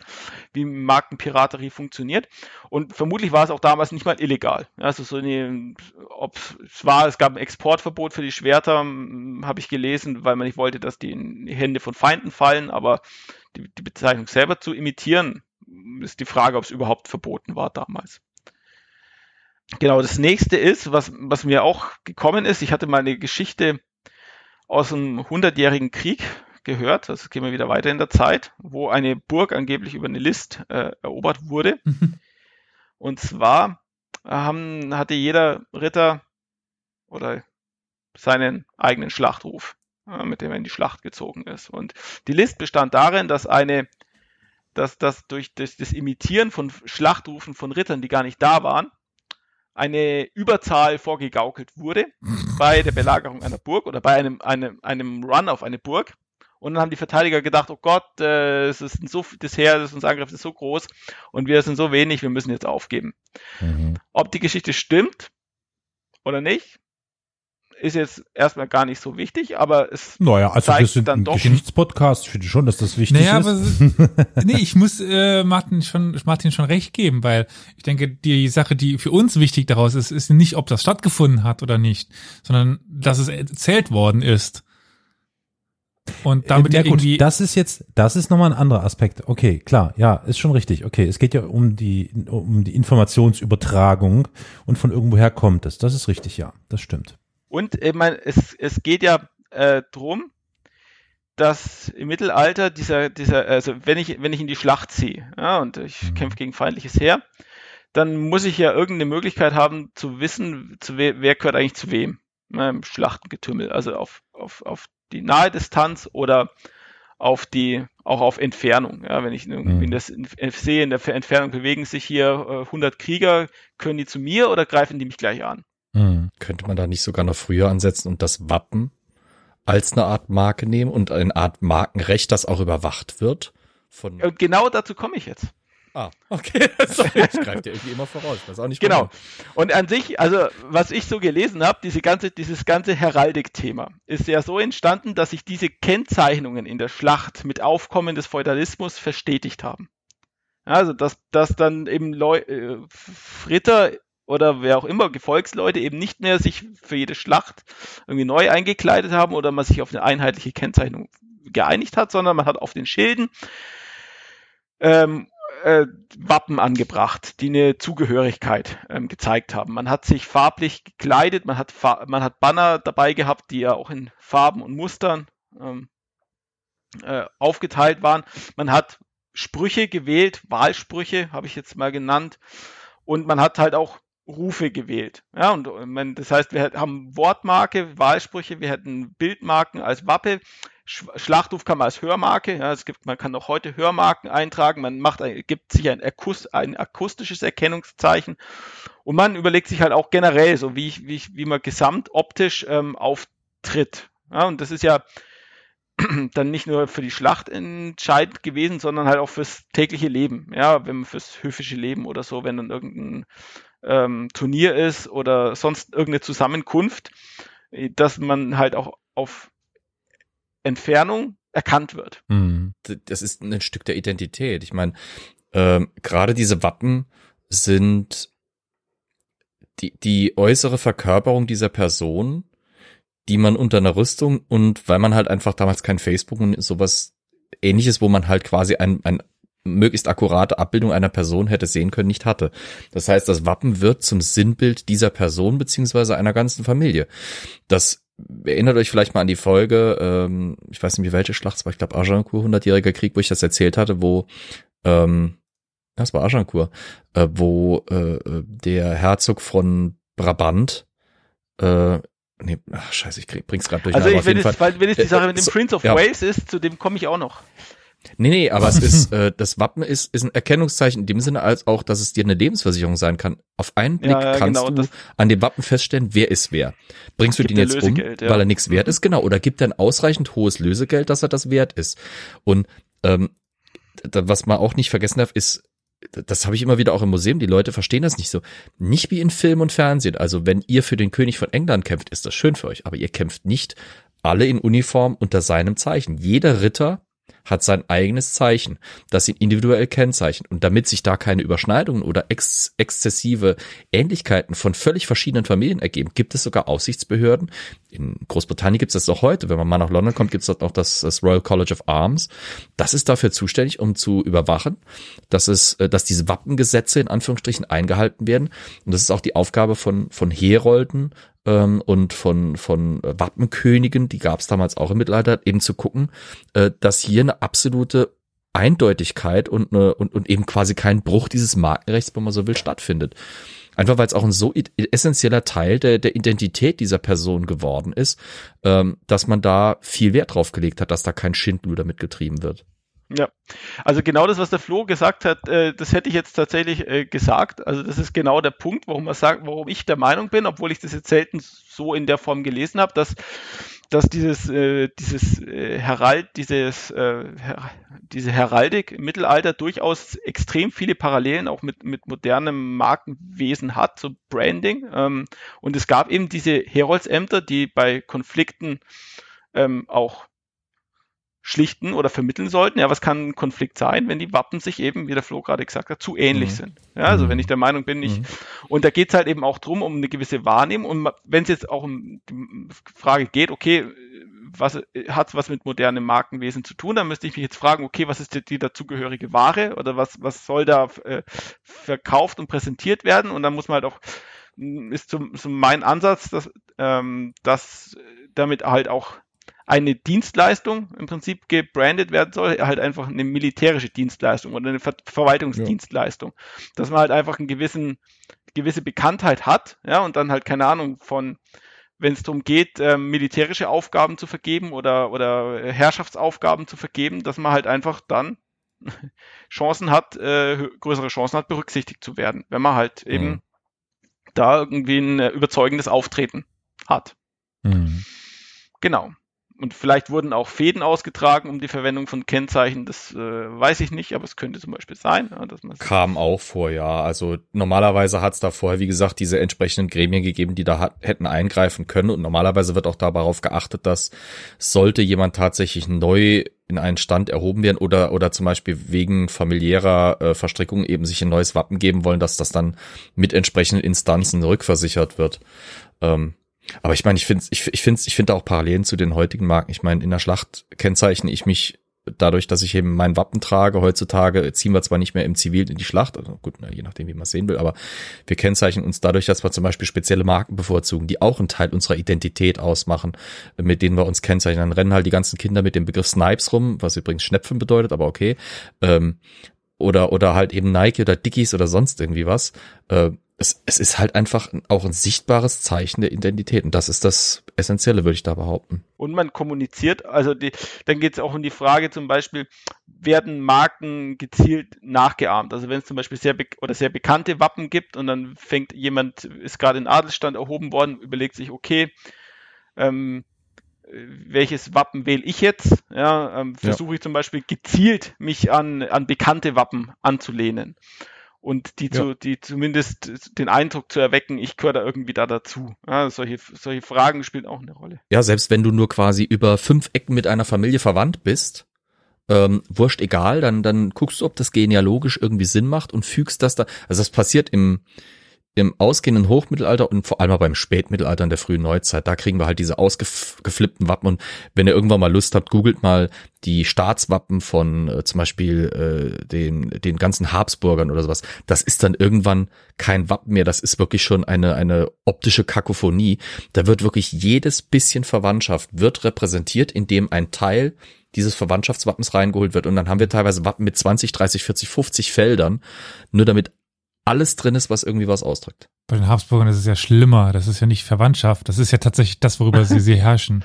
wie Markenpiraterie funktioniert. Und vermutlich war es auch damals nicht mal illegal. Also so eine, ob es war, es gab ein Exportverbot für die Schwerter, habe ich gelesen, weil man nicht wollte, dass die in die Hände von Feinden fallen, aber die, die Bezeichnung selber zu imitieren, ist die Frage, ob es überhaupt verboten war damals. Genau, das nächste ist, was, was mir auch gekommen ist, ich hatte mal eine Geschichte aus einem hundertjährigen Krieg gehört, das gehen wir wieder weiter in der Zeit, wo eine Burg angeblich über eine List äh, erobert wurde. Mhm. Und zwar haben, hatte jeder Ritter oder seinen eigenen Schlachtruf, äh, mit dem er in die Schlacht gezogen ist. Und die List bestand darin, dass eine, dass das durch das, das Imitieren von Schlachtrufen von Rittern, die gar nicht da waren, eine Überzahl vorgegaukelt wurde bei der Belagerung einer Burg oder bei einem, einem, einem Run auf eine Burg. Und dann haben die Verteidiger gedacht, oh Gott, äh, es ist so, das Heer, das uns angreift, ist so groß und wir sind so wenig, wir müssen jetzt aufgeben. Mhm. Ob die Geschichte stimmt oder nicht, ist jetzt erstmal gar nicht so wichtig, aber es naja, also zeigt wir sind dann ein doch. Geschichtspodcast. Ich finde schon, dass das wichtig Naja, ist. aber nee, ich muss äh, Martin schon Martin schon recht geben, weil ich denke, die Sache, die für uns wichtig daraus ist, ist nicht, ob das stattgefunden hat oder nicht, sondern dass es erzählt worden ist. Und damit ja gut, irgendwie das ist jetzt, das ist nochmal ein anderer Aspekt. Okay, klar, ja, ist schon richtig. Okay, es geht ja um die, um die Informationsübertragung und von irgendwoher kommt es. Das ist richtig, ja, das stimmt. Und ich meine, es, es geht ja äh, drum, dass im Mittelalter dieser, dieser, also wenn ich, wenn ich in die Schlacht ziehe, ja, und ich Mhm. kämpfe gegen feindliches Heer, dann muss ich ja irgendeine Möglichkeit haben zu wissen, zu we wer gehört eigentlich zu wem ne, im Schlachtengetümmel, also auf, auf, auf die nahe Distanz oder auf die, auch auf Entfernung. Ja, wenn ich irgendwie Mhm. in das in, sehe, in der Entfernung bewegen sich hier äh, 100 Krieger, können die zu mir oder greifen die mich gleich an? Mhm. Könnte man da nicht sogar noch früher ansetzen und das Wappen als eine Art Marke nehmen und eine Art Markenrecht, das auch überwacht wird? Von Und genau dazu komme ich jetzt. ah, okay. (laughs) Sorry, ich greife dir irgendwie immer voraus. Ich weiß auch nicht Genau. Und an sich, also was ich so gelesen habe, diese ganze, dieses ganze Heraldik-Thema ist ja so entstanden, dass sich diese Kennzeichnungen in der Schlacht mit Aufkommen des Feudalismus verstetigt haben. Also dass, dass dann eben Leu äh, Ritter oder wer auch immer, Gefolgsleute eben nicht mehr sich für jede Schlacht irgendwie neu eingekleidet haben oder man sich auf eine einheitliche Kennzeichnung geeinigt hat, sondern man hat auf den Schilden ähm, äh, Wappen angebracht, die eine Zugehörigkeit ähm, gezeigt haben. Man hat sich farblich gekleidet, man hat, Fa man hat Banner dabei gehabt, die ja auch in Farben und Mustern ähm, äh, aufgeteilt waren. Man hat Sprüche gewählt, Wahlsprüche habe ich jetzt mal genannt, und man hat halt auch Rufe gewählt. Ja, und äh, das heißt, wir haben Wortmarke, Wahlsprüche, wir hätten Bildmarken als Wappe, Sch Schlachtruf kann man als Hörmarke, ja, es gibt, man kann auch heute Hörmarken eintragen, man macht, ein, gibt sich ein, Akust, ein akustisches Erkennungszeichen und man überlegt sich halt auch generell, so wie, ich, wie, ich, wie man gesamt optisch ähm, auftritt. Ja, und das ist ja (clears throat) dann nicht nur für die Schlacht entscheidend gewesen, sondern halt auch fürs tägliche Leben, ja, wenn man fürs höfische Leben oder so, wenn dann irgendein ähm, Turnier ist oder sonst irgendeine Zusammenkunft, äh, dass man halt auch auf Entfernung erkannt wird. Mhm. das ist ein Stück der Identität. Ich meine, ähm, gerade diese Wappen sind die, die äußere Verkörperung dieser Person, die man unter einer Rüstung und weil man halt einfach damals kein Facebook und sowas ähnliches, wo man halt quasi ein, ein möglichst akkurate Abbildung einer Person hätte sehen können, nicht hatte. Das heißt, das Wappen wird zum Sinnbild dieser Person beziehungsweise einer ganzen Familie. Das erinnert euch vielleicht mal an die Folge, ähm, ich weiß nicht, wie welche Schlacht es war, ich glaube Agincourt, 100-jähriger Krieg, wo ich das erzählt hatte, wo ähm, das war Agincourt, äh, wo äh, der Herzog von Brabant äh, nee, ach, scheiße, ich krieg, bring's gerade durch. Also ich, wenn, es, wenn es die Äh, Sache mit dem so- Prince of ja. Wales ist, zu dem komme ich auch noch. Nee, nee, aber es ist, (laughs) äh, das Wappen ist, ist ein Erkennungszeichen in dem Sinne, als auch, dass es dir eine Lebensversicherung sein kann. Auf einen Blick Ja, ja, kannst genau, du an dem Wappen feststellen, wer ist wer. Bringst du den jetzt um, ja. weil er nichts wert ist, genau, oder gibt er ein ausreichend hohes Lösegeld, dass er das wert ist. Und ähm, was man auch nicht vergessen darf, ist, das habe ich immer wieder auch im Museum, die Leute verstehen das nicht so. Nicht wie in Film und Fernsehen. Also wenn ihr für den König von England kämpft, ist das schön für euch, aber ihr kämpft nicht alle in Uniform unter seinem Zeichen. Jeder Ritter hat sein eigenes Zeichen, das ihn individuell kennzeichnet. Und damit sich da keine Überschneidungen oder ex exzessive Ähnlichkeiten von völlig verschiedenen Familien ergeben, gibt es sogar Aufsichtsbehörden. In Großbritannien gibt es das auch heute. Wenn man mal nach London kommt, gibt es dort auch das, das Royal College of Arms. Das ist dafür zuständig, um zu überwachen, dass es, äh, dass diese Wappengesetze in Anführungsstrichen eingehalten werden. Und das ist auch die Aufgabe von, von Herolden, ähm, und von, von äh, Wappenkönigen, die gab es damals auch im Mittelalter, eben zu gucken, äh, dass hier eine absolute Eindeutigkeit und, eine, und, und eben quasi kein Bruch dieses Markenrechts, wenn man so will, stattfindet. Einfach weil es auch ein so essentieller Teil der, der Identität dieser Person geworden ist, ähm, dass man da viel Wert drauf gelegt hat, dass da kein Schindluder mitgetrieben wird. Ja, also genau das, was der Flo gesagt hat, äh, das hätte ich jetzt tatsächlich äh, gesagt. Also das ist genau der Punkt, warum man sagt, warum ich der Meinung bin, obwohl ich das jetzt selten so in der Form gelesen habe, dass dass dieses, äh, dieses äh, Herald, dieses, äh, Her diese Heraldik im Mittelalter durchaus extrem viele Parallelen auch mit, mit modernem Markenwesen hat, so Branding. Ähm, und es gab eben diese Heroldsämter, die bei Konflikten ähm, auch schlichten oder vermitteln sollten. Ja, was kann ein Konflikt sein, wenn die Wappen sich eben, wie der Flo gerade gesagt hat, zu ähnlich mhm. sind. Ja, also mhm. wenn ich der Meinung bin, ich, mhm. und da geht es halt eben auch drum um eine gewisse Wahrnehmung. Und wenn es jetzt auch um die Frage geht, okay, was hat was mit modernem Markenwesen zu tun, dann müsste ich mich jetzt fragen, okay, was ist die, die dazugehörige Ware oder was, was soll da äh, verkauft und präsentiert werden? Und dann muss man halt auch, ist zum, zum mein Ansatz, dass, ähm, dass damit halt auch eine Dienstleistung im Prinzip gebrandet werden soll, halt einfach eine militärische Dienstleistung oder eine Ver Verwaltungsdienstleistung. Ja. Dass man halt einfach einen gewissen, gewisse Bekanntheit hat, ja, und dann halt, keine Ahnung, von, wenn es darum geht, äh, militärische Aufgaben zu vergeben oder, oder Herrschaftsaufgaben zu vergeben, dass man halt einfach dann (laughs) Chancen hat, äh, größere Chancen hat, berücksichtigt zu werden, wenn man halt mhm. eben da irgendwie ein äh, überzeugendes Auftreten hat. Mhm. Genau und vielleicht wurden auch Fäden ausgetragen um die Verwendung von Kennzeichen, das äh, weiß ich nicht, aber es könnte zum Beispiel sein. Ja, dass man Kam auch vor, ja. Also normalerweise hat es da vorher, wie gesagt, diese entsprechenden Gremien gegeben, die da hat, hätten eingreifen können und normalerweise wird auch darauf geachtet, dass sollte jemand tatsächlich neu in einen Stand erhoben werden oder oder zum Beispiel wegen familiärer äh, Verstrickung eben sich ein neues Wappen geben wollen, dass das dann mit entsprechenden Instanzen rückversichert wird. Ähm, aber ich meine, ich finde ich, ich finde ich finde auch Parallelen zu den heutigen Marken. Ich meine, in der Schlacht kennzeichne ich mich dadurch, dass ich eben mein Wappen trage. Heutzutage ziehen wir zwar nicht mehr im Zivil in die Schlacht, also gut, na, je nachdem, wie man es sehen will, aber wir kennzeichnen uns dadurch, dass wir zum Beispiel spezielle Marken bevorzugen, die auch einen Teil unserer Identität ausmachen, mit denen wir uns kennzeichnen. Dann rennen halt die ganzen Kinder mit dem Begriff Snipes rum, was übrigens Schnepfen bedeutet, aber okay. Ähm, oder, oder halt eben Nike oder Dickies oder sonst irgendwie was. Äh, es, es ist halt einfach auch ein sichtbares Zeichen der Identität. Und das ist das Essentielle, würde ich da behaupten. Und man kommuniziert, also die, dann geht es auch um die Frage zum Beispiel, werden Marken gezielt nachgeahmt? Also wenn es zum Beispiel sehr oder sehr bekannte Wappen gibt und dann fängt jemand, ist gerade in Adelsstand erhoben worden, überlegt sich, okay, ähm, welches Wappen wähle ich jetzt? Ja, ähm, versuche ja. ich zum Beispiel gezielt mich an, an bekannte Wappen anzulehnen und die, ja. zu, die zumindest den Eindruck zu erwecken, ich gehöre da irgendwie da dazu. Ja, solche, solche Fragen spielen auch eine Rolle. Ja, selbst wenn du nur quasi über fünf Ecken mit einer Familie verwandt bist, ähm, wurscht egal, dann, dann guckst du, ob das genealogisch irgendwie Sinn macht und fügst das da. Also das passiert im, im ausgehenden Hochmittelalter und vor allem beim Spätmittelalter in der frühen Neuzeit, da kriegen wir halt diese ausgeflippten Wappen und wenn ihr irgendwann mal Lust habt, googelt mal die Staatswappen von äh, zum Beispiel äh, den, den ganzen Habsburgern oder sowas. Das ist dann irgendwann kein Wappen mehr, das ist wirklich schon eine, eine optische Kakophonie. Da wird wirklich jedes bisschen Verwandtschaft wird repräsentiert, indem ein Teil dieses Verwandtschaftswappens reingeholt wird und dann haben wir teilweise Wappen mit 20, 30, 40, 50 Feldern, nur damit alles drin ist, was irgendwie was ausdrückt. Bei den Habsburgern ist es ja schlimmer. Das ist ja nicht Verwandtschaft. Das ist ja tatsächlich das, worüber sie, (laughs) sie herrschen.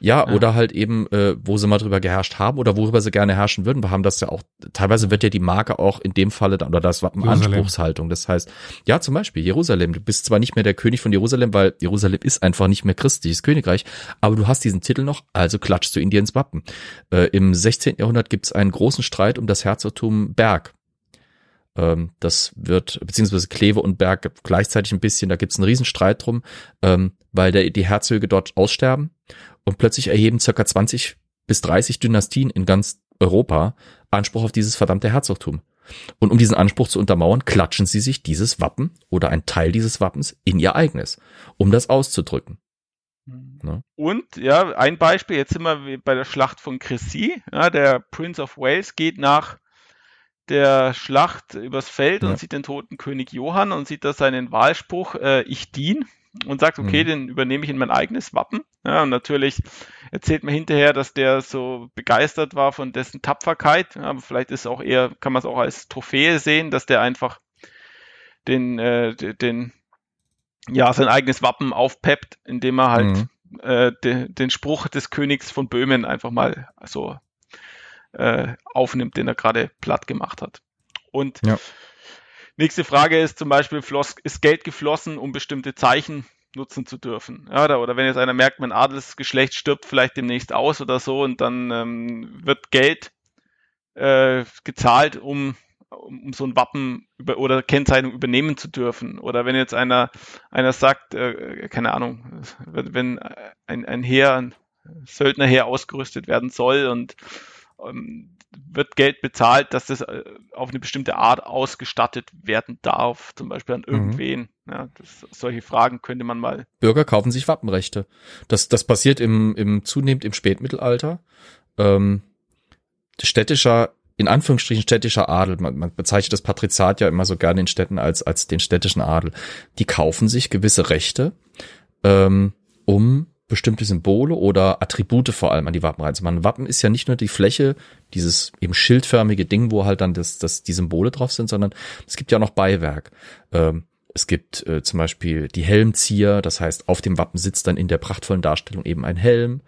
Ja, ja, oder halt eben, äh, wo sie mal drüber geherrscht haben oder worüber sie gerne herrschen würden. Wir haben das ja auch, teilweise wird ja die Marke auch in dem Falle, oder das war Anspruchshaltung. Das heißt, ja, zum Beispiel Jerusalem. Du bist zwar nicht mehr der König von Jerusalem, weil Jerusalem ist einfach nicht mehr christliches Königreich, aber du hast diesen Titel noch, also klatschst du in dir ins Wappen. Äh, Im 16. Jahrhundert gibt es einen großen Streit um das Herzogtum Berg. Ähm, das wird, beziehungsweise Kleve und Berg gleichzeitig ein bisschen, da gibt es einen Riesenstreit drum, ähm, weil der, die Herzöge dort aussterben und plötzlich erheben circa 20 bis 30 Dynastien in ganz Europa Anspruch auf dieses verdammte Herzogtum. Und um diesen Anspruch zu untermauern, klatschen sie sich dieses Wappen oder ein Teil dieses Wappens in ihr eigenes, um das auszudrücken. Mhm. Ne? Und ja, ein Beispiel, jetzt sind wir bei der Schlacht von Cressy. Ja, der Prince of Wales geht nach der Schlacht übers Feld ja. und sieht den toten König Johann und sieht da seinen Wahlspruch, äh, ich dien und sagt, okay, mhm. den übernehme ich in mein eigenes Wappen. Ja, und natürlich erzählt mir hinterher, dass der so begeistert war von dessen Tapferkeit. Ja, aber vielleicht ist auch eher, kann man es auch als Trophäe sehen, dass der einfach den, äh, den, ja, sein eigenes Wappen aufpeppt, indem er halt mhm. äh, de, den Spruch des Königs von Böhmen einfach mal so äh, aufnimmt, den er gerade platt gemacht hat. Und ja. nächste Frage ist zum Beispiel, floss, ist Geld geflossen, um bestimmte Zeichen nutzen zu dürfen. Ja, oder, oder wenn jetzt einer merkt, mein Adelsgeschlecht stirbt vielleicht demnächst aus oder so und dann ähm, wird Geld äh, gezahlt, um, um, so ein Wappen über, oder Kennzeichnung übernehmen zu dürfen. Oder wenn jetzt einer, einer sagt, äh, keine Ahnung, wenn ein, ein Heer, ein Söldnerheer ausgerüstet werden soll und wird Geld bezahlt, dass das äh, auf eine bestimmte Art ausgestattet werden darf, zum Beispiel an mhm. irgendwen. Mhm. Ja, das, solche Fragen könnte man mal. Bürger kaufen sich Wappenrechte. Das, das passiert im, im zunehmend im Spätmittelalter. Ähm, städtischer, in Anführungsstrichen städtischer Adel, man, man bezeichnet das Patriziat ja immer so gerne in Städten als, als den städtischen Adel. Die kaufen sich gewisse Rechte, ähm, um bestimmte Symbole oder Attribute vor allem an die Wappen reinzumachen. Ein Wappen ist ja nicht nur die Fläche, dieses eben schildförmige Ding, wo halt dann das, das, die Symbole drauf sind, sondern es gibt ja noch Beiwerk. Ähm, es gibt äh, zum Beispiel die Helmzieher, das heißt, auf dem Wappen sitzt dann in der prachtvollen Darstellung eben ein Helm.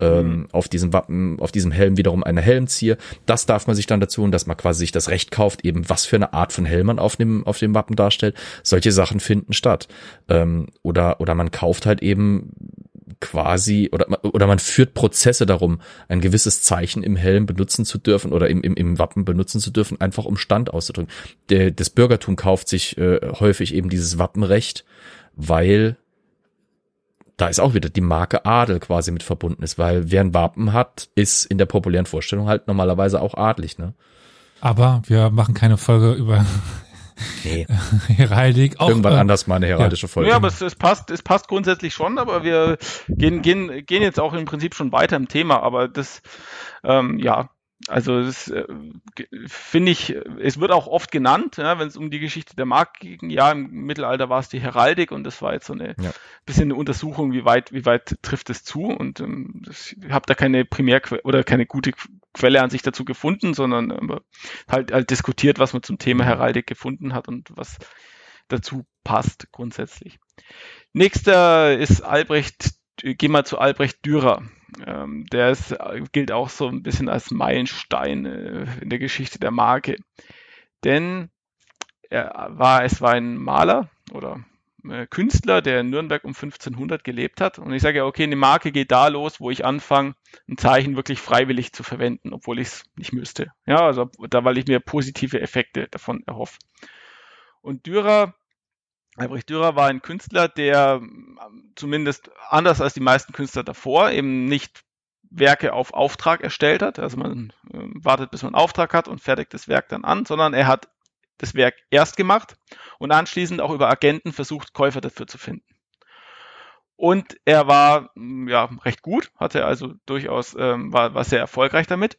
Ähm, mhm. Auf diesem Wappen, auf diesem Helm wiederum eine Helmzieher. Das darf man sich dann dazu, dass man quasi sich das Recht kauft, eben was für eine Art von Helm man auf dem, auf dem Wappen darstellt. Solche Sachen finden statt. Ähm, oder, oder man kauft halt eben quasi oder, oder man führt Prozesse darum, ein gewisses Zeichen im Helm benutzen zu dürfen oder im, im, im Wappen benutzen zu dürfen, einfach um Stand auszudrücken. Der, das Bürgertum kauft sich äh, häufig eben dieses Wappenrecht, weil da ist auch wieder die Marke Adel quasi mit verbunden ist, weil wer ein Wappen hat, ist in der populären Vorstellung halt normalerweise auch adlig, ne? Aber wir machen keine Folge über Nee. (laughs) Heraldik. Auch, Irgendwann äh, anders mal eine heraldische ja. Folge. Ja, aber es, es, passt, es passt grundsätzlich schon, aber wir gehen, gehen, gehen jetzt auch im Prinzip schon weiter im Thema, aber das, ähm, ja, also das äh, finde ich, es wird auch oft genannt, ja, wenn es um die Geschichte der Mark ging. Ja, im Mittelalter war es die Heraldik und das war jetzt so eine ja. bisschen eine Untersuchung, wie weit, wie weit trifft es zu. Und ähm, ich habe da keine Primärquelle oder keine gute Quelle an sich dazu gefunden, sondern ähm, halt, halt diskutiert, was man zum Thema Heraldik gefunden hat und was dazu passt grundsätzlich. Nächster ist Albrecht, geh mal zu Albrecht Dürer. Ähm, der ist, äh, gilt auch so ein bisschen als Meilenstein äh, in der Geschichte der Marke. Denn er war, es war ein Maler oder äh, Künstler, der in Nürnberg um 1500 gelebt hat. Und ich sage ja, okay, eine Marke geht da los, wo ich anfange, ein Zeichen wirklich freiwillig zu verwenden, obwohl ich es nicht müsste. Ja, also da, weil ich mir positive Effekte davon erhoffe. Und Dürer Albrecht Dürer war ein Künstler, der ähm, zumindest anders als die meisten Künstler davor eben nicht Werke auf Auftrag erstellt hat. Also man äh, wartet, bis man einen Auftrag hat und fertigt das Werk dann an, sondern er hat das Werk erst gemacht und anschließend auch über Agenten versucht, Käufer dafür zu finden. Und er war ja recht gut, hatte also durchaus ähm, war, war sehr erfolgreich damit.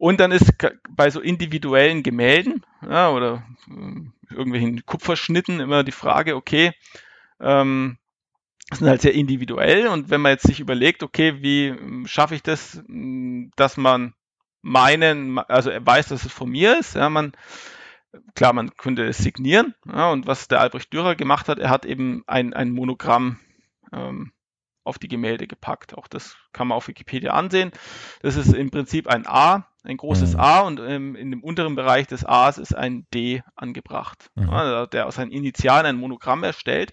Und dann ist bei so individuellen Gemälden ja, oder äh, irgendwelchen Kupferschnitten immer die Frage, okay, ähm, sind halt sehr individuell. Und wenn man jetzt sich überlegt, okay, wie ähm, schaffe ich das, mm, dass man meinen, also er weiß, dass es von mir ist, ja, man, klar, man könnte es signieren, ja, und was der Albrecht Dürer gemacht hat, er hat eben ein, ein Monogramm ähm, auf die Gemälde gepackt. Auch das kann man auf Wikipedia ansehen. Das ist im Prinzip ein A, ein großes mhm. A und ähm, in dem unteren Bereich des A's ist ein D angebracht. Mhm. Ja, der aus seinen Initialen ein Monogramm erstellt.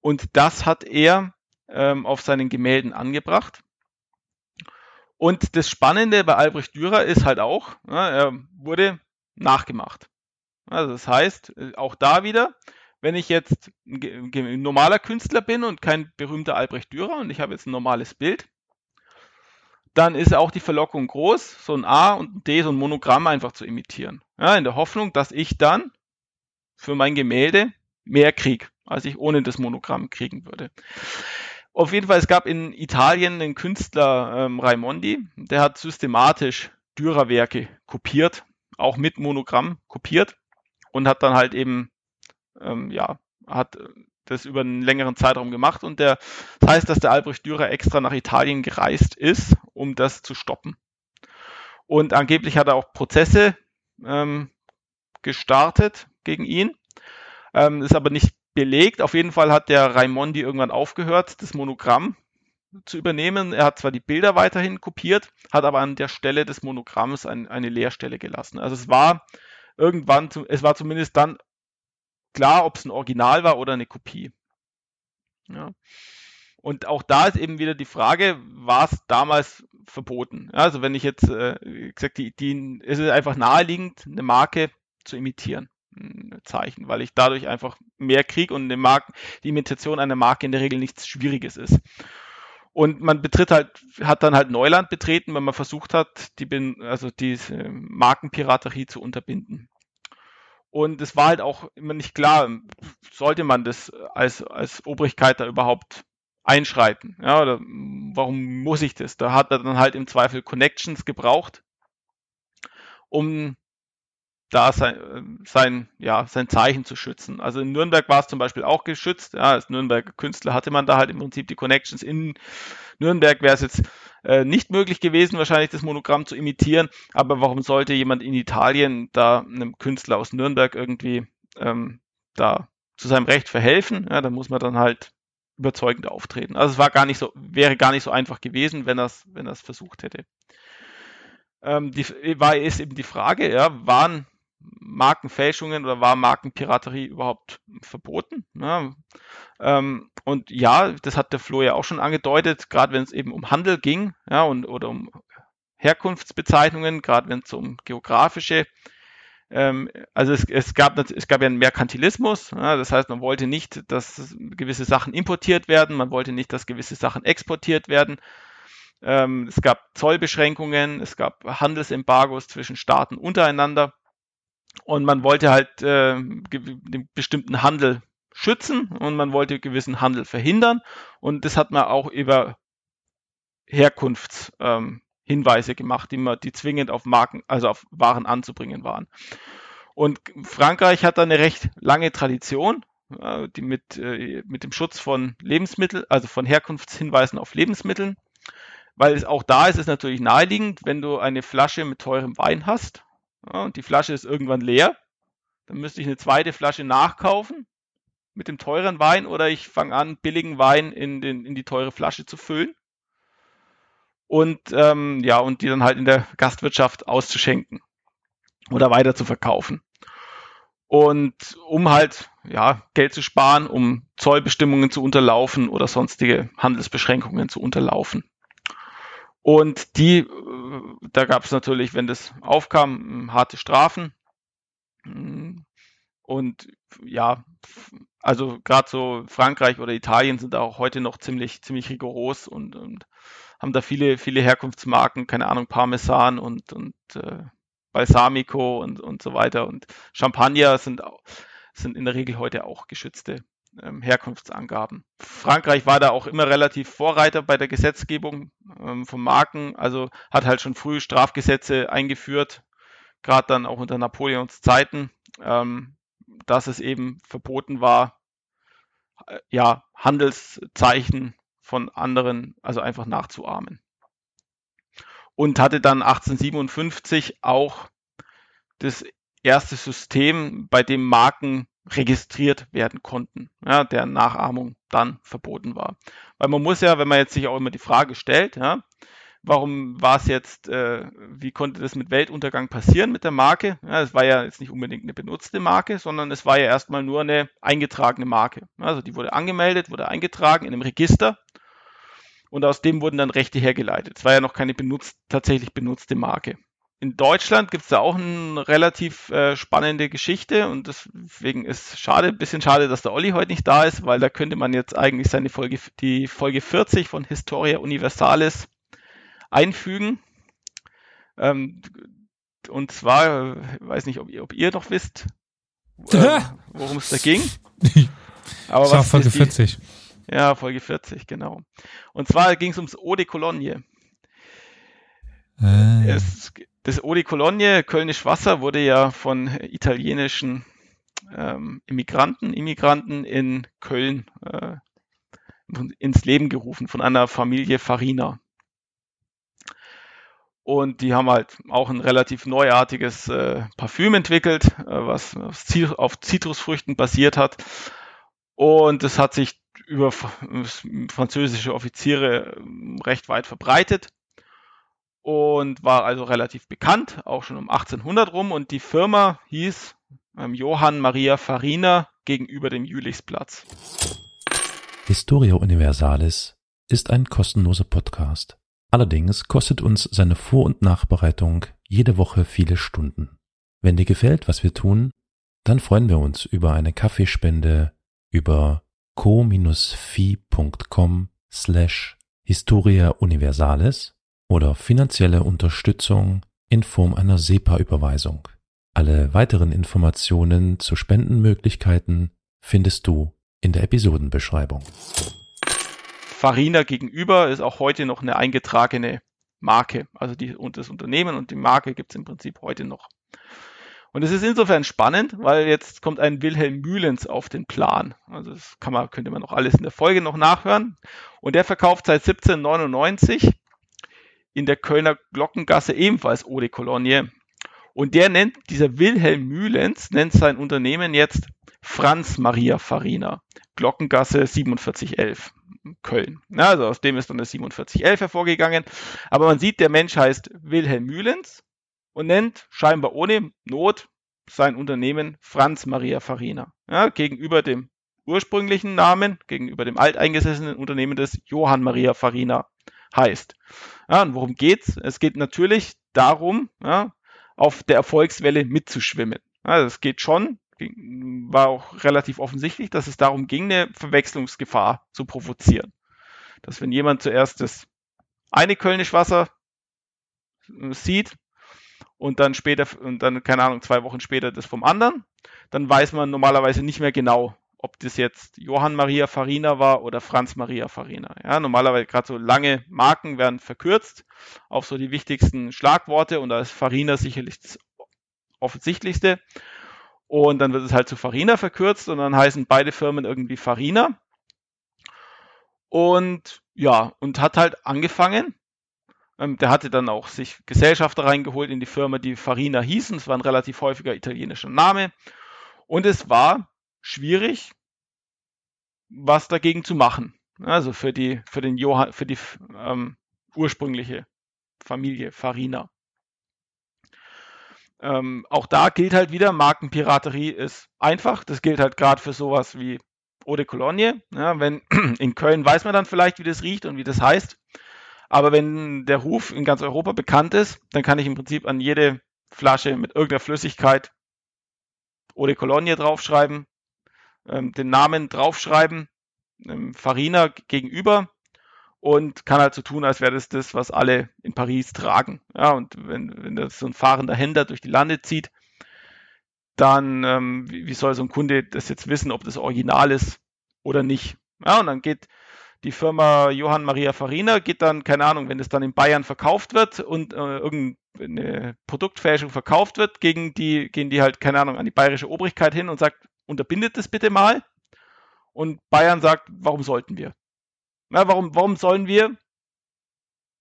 Und das hat er ähm, auf seinen Gemälden angebracht. Und das Spannende bei Albrecht Dürer ist halt auch, ja, er wurde nachgemacht. Also das heißt, äh, auch da wieder, wenn ich jetzt ein normaler Künstler bin und kein berühmter Albrecht Dürer und ich habe jetzt ein normales Bild, dann ist auch die Verlockung groß, so ein A und ein D, so ein Monogramm einfach zu imitieren. Ja, in der Hoffnung, dass ich dann für mein Gemälde mehr krieg, als ich ohne das Monogramm kriegen würde. Auf jeden Fall, es gab in Italien einen Künstler, ähm, Raimondi, der hat systematisch Dürerwerke kopiert, auch mit Monogramm kopiert und hat dann halt eben ähm, ja, hat das über einen längeren Zeitraum gemacht und der, das heißt, dass der Albrecht Dürer extra nach Italien gereist ist, um das zu stoppen. Und angeblich hat er auch Prozesse ähm, gestartet gegen ihn, ähm, ist aber nicht belegt. Auf jeden Fall hat der Raimondi irgendwann aufgehört, das Monogramm zu übernehmen. Er hat zwar die Bilder weiterhin kopiert, hat aber an der Stelle des Monogramms ein, eine Leerstelle gelassen. Also es war irgendwann, es war zumindest dann klar, ob es ein Original war oder eine Kopie. Ja. Und auch da ist eben wieder die Frage, war es damals verboten? Ja, also wenn ich jetzt, äh, gesagt, die, die, ist es einfach naheliegend, eine Marke zu imitieren. Ein Zeichen, weil ich dadurch einfach mehr kriege und eine Marke, die Imitation einer Marke in der Regel nichts Schwieriges ist. Und man betritt halt, hat dann halt Neuland betreten, wenn man versucht hat, die, also diese Markenpiraterie zu unterbinden. Und es war halt auch immer nicht klar, sollte man das als, als Obrigkeit da überhaupt einschreiten? Ja, oder warum muss ich das? Da hat er dann halt im Zweifel Connections gebraucht, um da sein, sein, ja, sein Zeichen zu schützen. Also in Nürnberg war es zum Beispiel auch geschützt. Ja, als Nürnberger Künstler hatte man da halt im Prinzip die Connections. In Nürnberg wäre es jetzt äh, nicht möglich gewesen, wahrscheinlich das Monogramm zu imitieren. Aber warum sollte jemand in Italien da einem Künstler aus Nürnberg irgendwie ähm, da zu seinem Recht verhelfen? Ja, da muss man dann halt überzeugend auftreten. Also es war gar nicht so, wäre gar nicht so einfach gewesen, wenn er es wenn er's versucht hätte. Ähm, die, war ist eben die Frage, ja, waren Markenfälschungen oder war Markenpiraterie überhaupt verboten? Ja, ähm, und ja, das hat der Flo ja auch schon angedeutet, gerade wenn es eben um Handel ging, ja, und oder um Herkunftsbezeichnungen, gerade wenn es um geografische ähm, also es, es, gab, es gab ja einen Merkantilismus, ja, das heißt, man wollte nicht, dass gewisse Sachen importiert werden, man wollte nicht, dass gewisse Sachen exportiert werden. Ähm, es gab Zollbeschränkungen, es gab Handelsembargos zwischen Staaten untereinander. Und man wollte halt äh, den bestimmten Handel schützen und man wollte gewissen Handel verhindern. Und das hat man auch über Herkunftshinweise ähm, gemacht, die man, die zwingend auf Marken, also auf Waren anzubringen waren. Und Frankreich hat da eine recht lange Tradition, äh, die mit, äh, mit dem Schutz von Lebensmitteln, also von Herkunftshinweisen auf Lebensmitteln. Weil es auch da ist es natürlich naheliegend, wenn du eine Flasche mit teurem Wein hast ja, und die Flasche ist irgendwann leer. Dann müsste ich eine zweite Flasche nachkaufen mit dem teuren Wein oder ich fange an, billigen Wein in, den, in die teure Flasche zu füllen. Und ähm, ja, und die dann halt in der Gastwirtschaft auszuschenken oder weiter zu verkaufen. Und um halt ja, Geld zu sparen, um Zollbestimmungen zu unterlaufen oder sonstige Handelsbeschränkungen zu unterlaufen. Und die, äh, da gab es natürlich, wenn das aufkam, harte Strafen. Und ja, also gerade so Frankreich oder Italien sind auch heute noch ziemlich, ziemlich rigoros und, und haben da viele, viele Herkunftsmarken, keine Ahnung, Parmesan und, und äh, Balsamico und, und so weiter. Und Champagner sind, sind in der Regel heute auch geschützte ähm, Herkunftsangaben. Frankreich war da auch immer relativ Vorreiter bei der Gesetzgebung ähm, von Marken, also hat halt schon früh Strafgesetze eingeführt, gerade dann auch unter Napoleons Zeiten, ähm, dass es eben verboten war, äh, ja, Handelszeichen von anderen, also einfach nachzuahmen. Und hatte dann 1857 auch das erste System, bei dem Marken registriert werden konnten, ja, deren Nachahmung dann verboten war. Weil man muss ja, wenn man jetzt sich auch immer die Frage stellt, ja, warum war es jetzt, äh, wie konnte das mit Weltuntergang passieren mit der Marke? Ja, es war ja jetzt nicht unbedingt eine benutzte Marke, sondern es war ja erstmal nur eine eingetragene Marke. Also die wurde angemeldet, wurde eingetragen in einem Register und aus dem wurden dann Rechte hergeleitet. Es war ja noch keine benutzt, tatsächlich benutzte Marke in Deutschland gibt es da auch eine relativ äh, spannende Geschichte und deswegen ist schade, bisschen schade, dass der Olli heute nicht da ist, weil da könnte man jetzt eigentlich seine Folge, die Folge 40 von Historia Universalis einfügen. Ähm, und zwar, weiß nicht, ob ihr, ob ihr noch wisst, äh, worum es da ging. (laughs) Aber das war Folge 40. Ja, Folge 40, genau. Und zwar ging es ums Eau de Cologne. Ah. Es, das Eau de Cologne, Kölnisch Wasser, wurde ja von italienischen ähm, Immigranten, Immigranten in Köln äh, ins Leben gerufen von einer Familie Farina. Und die haben halt auch ein relativ neuartiges äh, Parfüm entwickelt, äh, was auf Zitrusfrüchten basiert hat. Und es hat sich über französische Offiziere ähm, recht weit verbreitet und war also relativ bekannt, auch schon um 1800 rum. Und die Firma hieß ähm, Johann Maria Farina gegenüber dem Jülichsplatz. Historia Universalis ist ein kostenloser Podcast. Allerdings kostet uns seine Vor- und Nachbereitung jede Woche viele Stunden. Wenn dir gefällt, was wir tun, dann freuen wir uns über eine Kaffeespende über co-fi.com slash Historia Universalis oder finanzielle Unterstützung in Form einer SEPA-Überweisung. Alle weiteren Informationen zu Spendenmöglichkeiten findest du in der Episodenbeschreibung. Farina gegenüber ist auch heute noch eine eingetragene Marke. Also die, und das Unternehmen und die Marke gibt es im Prinzip heute noch. Und es ist insofern spannend, weil jetzt kommt ein Wilhelm Mühlens auf den Plan. Also das kann man, könnte man noch alles in der Folge noch nachhören. Und der verkauft seit 1799 in der Kölner Glockengasse ebenfalls Eau de Cologne. Und der nennt, dieser Wilhelm Mühlens, nennt sein Unternehmen jetzt Franz Maria Farina. Glockengasse 4711. Köln. Also aus dem ist dann das 4711 hervorgegangen. Aber man sieht, der Mensch heißt Wilhelm Mühlens und nennt scheinbar ohne Not sein Unternehmen Franz Maria Farina. Ja, gegenüber dem ursprünglichen Namen, gegenüber dem alteingesessenen Unternehmen des Johann Maria Farina heißt. Ja, und worum geht's? Es geht natürlich darum, ja, auf der Erfolgswelle mitzuschwimmen. Ja, es geht schon, war auch relativ offensichtlich, dass es darum ging, eine Verwechslungsgefahr zu provozieren. Dass wenn jemand zuerst das eine Kölnisch Wasser äh, sieht, und dann später, und dann, keine Ahnung, zwei Wochen später das vom anderen, dann weiß man normalerweise nicht mehr genau, ob das jetzt Johann Maria Farina war oder Franz Maria Farina. Ja, normalerweise gerade so lange Marken werden verkürzt auf so die wichtigsten Schlagworte und da ist Farina sicherlich das offensichtlichste. Und dann wird es halt zu Farina verkürzt und dann heißen beide Firmen irgendwie Farina. Und ja, und hat halt angefangen, ähm, der hatte dann auch sich Gesellschafter reingeholt in die Firma, die Farina hießen. Es war ein relativ häufiger italienischer Name. Und es war schwierig, was dagegen zu machen. Also für die, für den Johann, für die ähm, ursprüngliche Familie Farina. Ähm, auch da gilt halt wieder, Markenpiraterie ist einfach. Das gilt halt gerade für sowas wie Eau de Cologne. Ja, wenn (clears throat) in Köln weiß man dann vielleicht, wie das riecht und wie das heißt. Aber wenn der Ruf in ganz Europa bekannt ist, dann kann ich im Prinzip an jede Flasche mit irgendeiner Flüssigkeit Eau de Cologne draufschreiben, ähm, den Namen draufschreiben, ähm, Farina gegenüber und kann halt so tun, als wäre das das, was alle in Paris tragen. Ja, und wenn, wenn das so ein fahrender Händler durch die Lande zieht, dann ähm, wie, wie soll so ein Kunde das jetzt wissen, ob das Original ist oder nicht? Ja, und dann geht die Firma Johann Maria Farina geht dann, keine Ahnung, wenn es dann in Bayern verkauft wird und äh, irgendeine Produktfälschung verkauft wird, gegen die, gehen die halt, keine Ahnung, an die bayerische Obrigkeit hin und sagt, unterbindet das bitte mal. Und Bayern sagt, warum sollten wir? Ja, warum, warum sollen wir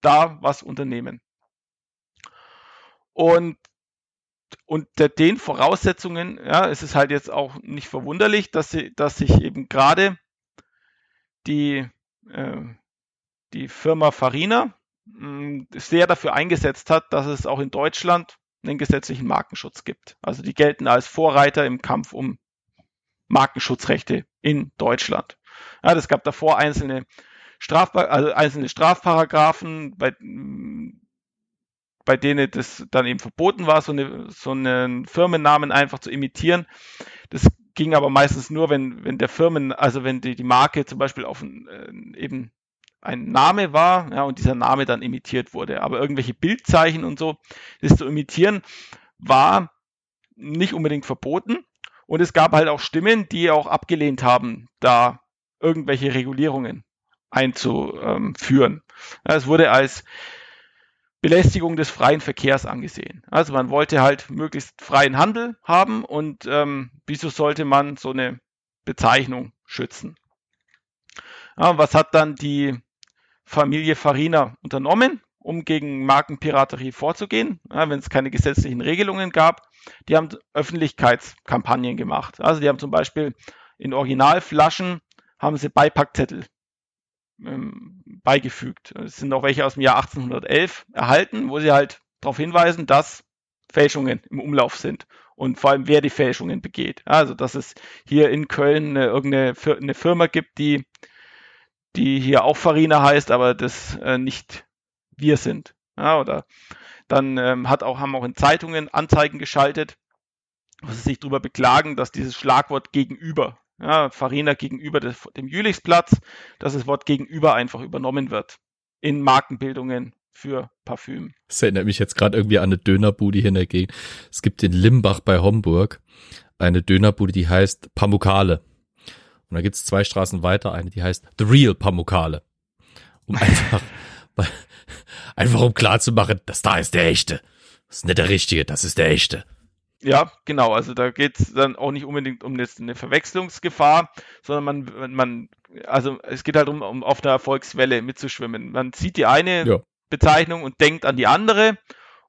da was unternehmen? Und unter den Voraussetzungen, ja, ist es halt jetzt auch nicht verwunderlich, dass, sie, dass sich eben gerade die äh, die Firma Farina hm, sehr dafür eingesetzt hat, dass es auch in Deutschland einen gesetzlichen Markenschutz gibt. Also die gelten als Vorreiter im Kampf um Markenschutzrechte in Deutschland. Ja, es gab davor einzelne, Strafpa also einzelne Strafparagraphen, bei, bei denen das dann eben verboten war, so, eine, so einen Firmennamen einfach zu imitieren. Das ging aber meistens nur, wenn, wenn der Firmen, also wenn die, die Marke zum Beispiel auf äh, eben ein Name war, ja, und dieser Name dann imitiert wurde. Aber irgendwelche Bildzeichen und so, das zu imitieren, war nicht unbedingt verboten. Und es gab halt auch Stimmen, die auch abgelehnt haben, da irgendwelche Regulierungen einzuführen. Es wurde als Belästigung des freien Verkehrs angesehen. Also man wollte halt möglichst freien Handel haben und ähm, wieso sollte man so eine Bezeichnung schützen? Ja, was hat dann die Familie Farina unternommen, um gegen Markenpiraterie vorzugehen, ja, wenn es keine gesetzlichen Regelungen gab? Die haben Öffentlichkeitskampagnen gemacht. Also die haben zum Beispiel in Originalflaschen haben sie Beipackzettel ähm, beigefügt. Es sind auch welche aus dem Jahr 1811 erhalten, wo sie halt darauf hinweisen, dass Fälschungen im Umlauf sind und vor allem wer die Fälschungen begeht. Also dass es hier in Köln eine, irgendeine eine Firma gibt, die die hier auch Farina heißt, aber das äh, nicht wir sind. Ja, oder dann ähm, hat auch, haben auch in Zeitungen Anzeigen geschaltet, wo sie sich darüber beklagen, dass dieses Schlagwort gegenüber, ja, Farina gegenüber des, dem Jülichsplatz, dass das Wort gegenüber einfach übernommen wird in Markenbildungen für Parfüm. Das erinnert mich jetzt gerade irgendwie an eine Dönerbude hier in der Gegend. Es gibt in Limbach bei Homburg eine Dönerbude, die heißt Pamukale. Und da gibt's zwei Straßen weiter eine, die heißt The Real Pamukale. Um (laughs) einfach, einfach um klar zu machen, das da ist der echte. Das ist nicht der richtige, das ist der echte. Ja, genau. Also da geht's dann auch nicht unbedingt um eine Verwechslungsgefahr, sondern man, man, also es geht halt um, um auf einer Erfolgswelle mitzuschwimmen. Man sieht die eine ja. Bezeichnung und denkt an die andere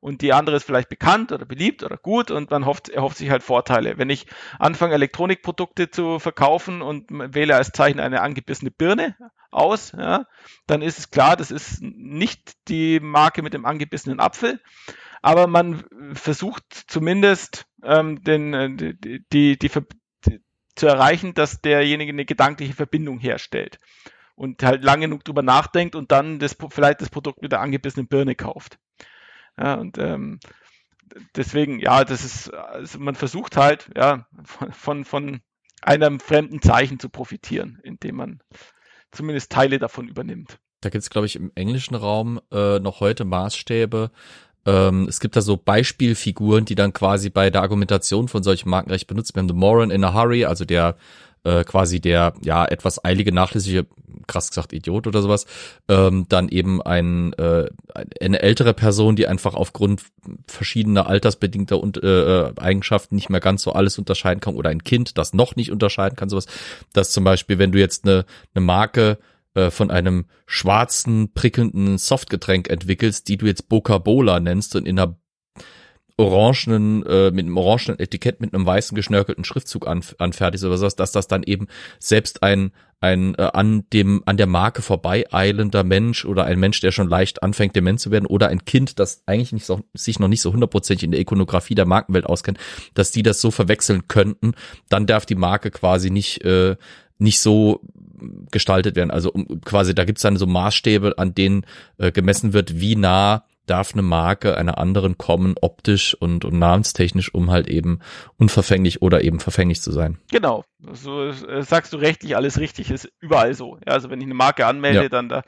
und die andere ist vielleicht bekannt oder beliebt oder gut und man hofft, erhofft sich halt Vorteile. Wenn ich anfange, Elektronikprodukte zu verkaufen und wähle als Zeichen eine angebissene Birne aus, ja, dann ist es klar, das ist nicht die Marke mit dem angebissenen Apfel, aber man versucht zumindest ähm, den, äh, die, die, die, die, zu erreichen, dass derjenige eine gedankliche Verbindung herstellt und halt lange genug drüber nachdenkt und dann das, vielleicht das Produkt mit der angebissenen Birne kauft. Ja, und ähm, deswegen, ja, das ist, also man versucht halt, ja, von, von einem fremden Zeichen zu profitieren, indem man zumindest Teile davon übernimmt. Da gibt es, glaube ich, im englischen Raum äh, noch heute Maßstäbe. Ähm, es gibt da so Beispielfiguren, die dann quasi bei der Argumentation von solchen Markenrecht benutzt werden. The Moran in a Hurry, also der äh, quasi der ja etwas eilige, nachlässige, krass gesagt Idiot oder sowas, ähm, dann eben ein äh, eine ältere Person, die einfach aufgrund verschiedener altersbedingter und, äh, Eigenschaften nicht mehr ganz so alles unterscheiden kann oder ein Kind, das noch nicht unterscheiden kann, sowas, dass zum Beispiel, wenn du jetzt eine, eine Marke äh, von einem schwarzen, prickelnden Softgetränk entwickelst, die du jetzt Boca Bola nennst und in einer orangenen, äh, mit einem orangenen Etikett mit einem weißen geschnörkelten Schriftzug an, anfertigst oder sowas, dass das dann eben selbst ein ein äh, an dem an der Marke vorbei eilender Mensch oder ein Mensch, der schon leicht anfängt dement zu werden oder ein Kind, das eigentlich nicht so, sich noch nicht so hundertprozentig in der Ikonografie der Markenwelt auskennt, dass die das so verwechseln könnten, dann darf die Marke quasi nicht äh, nicht so gestaltet werden. Also um, quasi da gibt's dann so Maßstäbe, an denen äh, gemessen wird, wie nah darf eine Marke einer anderen kommen, optisch und, und namenstechnisch, um halt eben unverfänglich oder eben verfänglich zu sein. Genau, so äh, sagst du rechtlich alles richtig, ist überall so. Ja, also wenn ich eine Marke anmelde, ja. dann, da,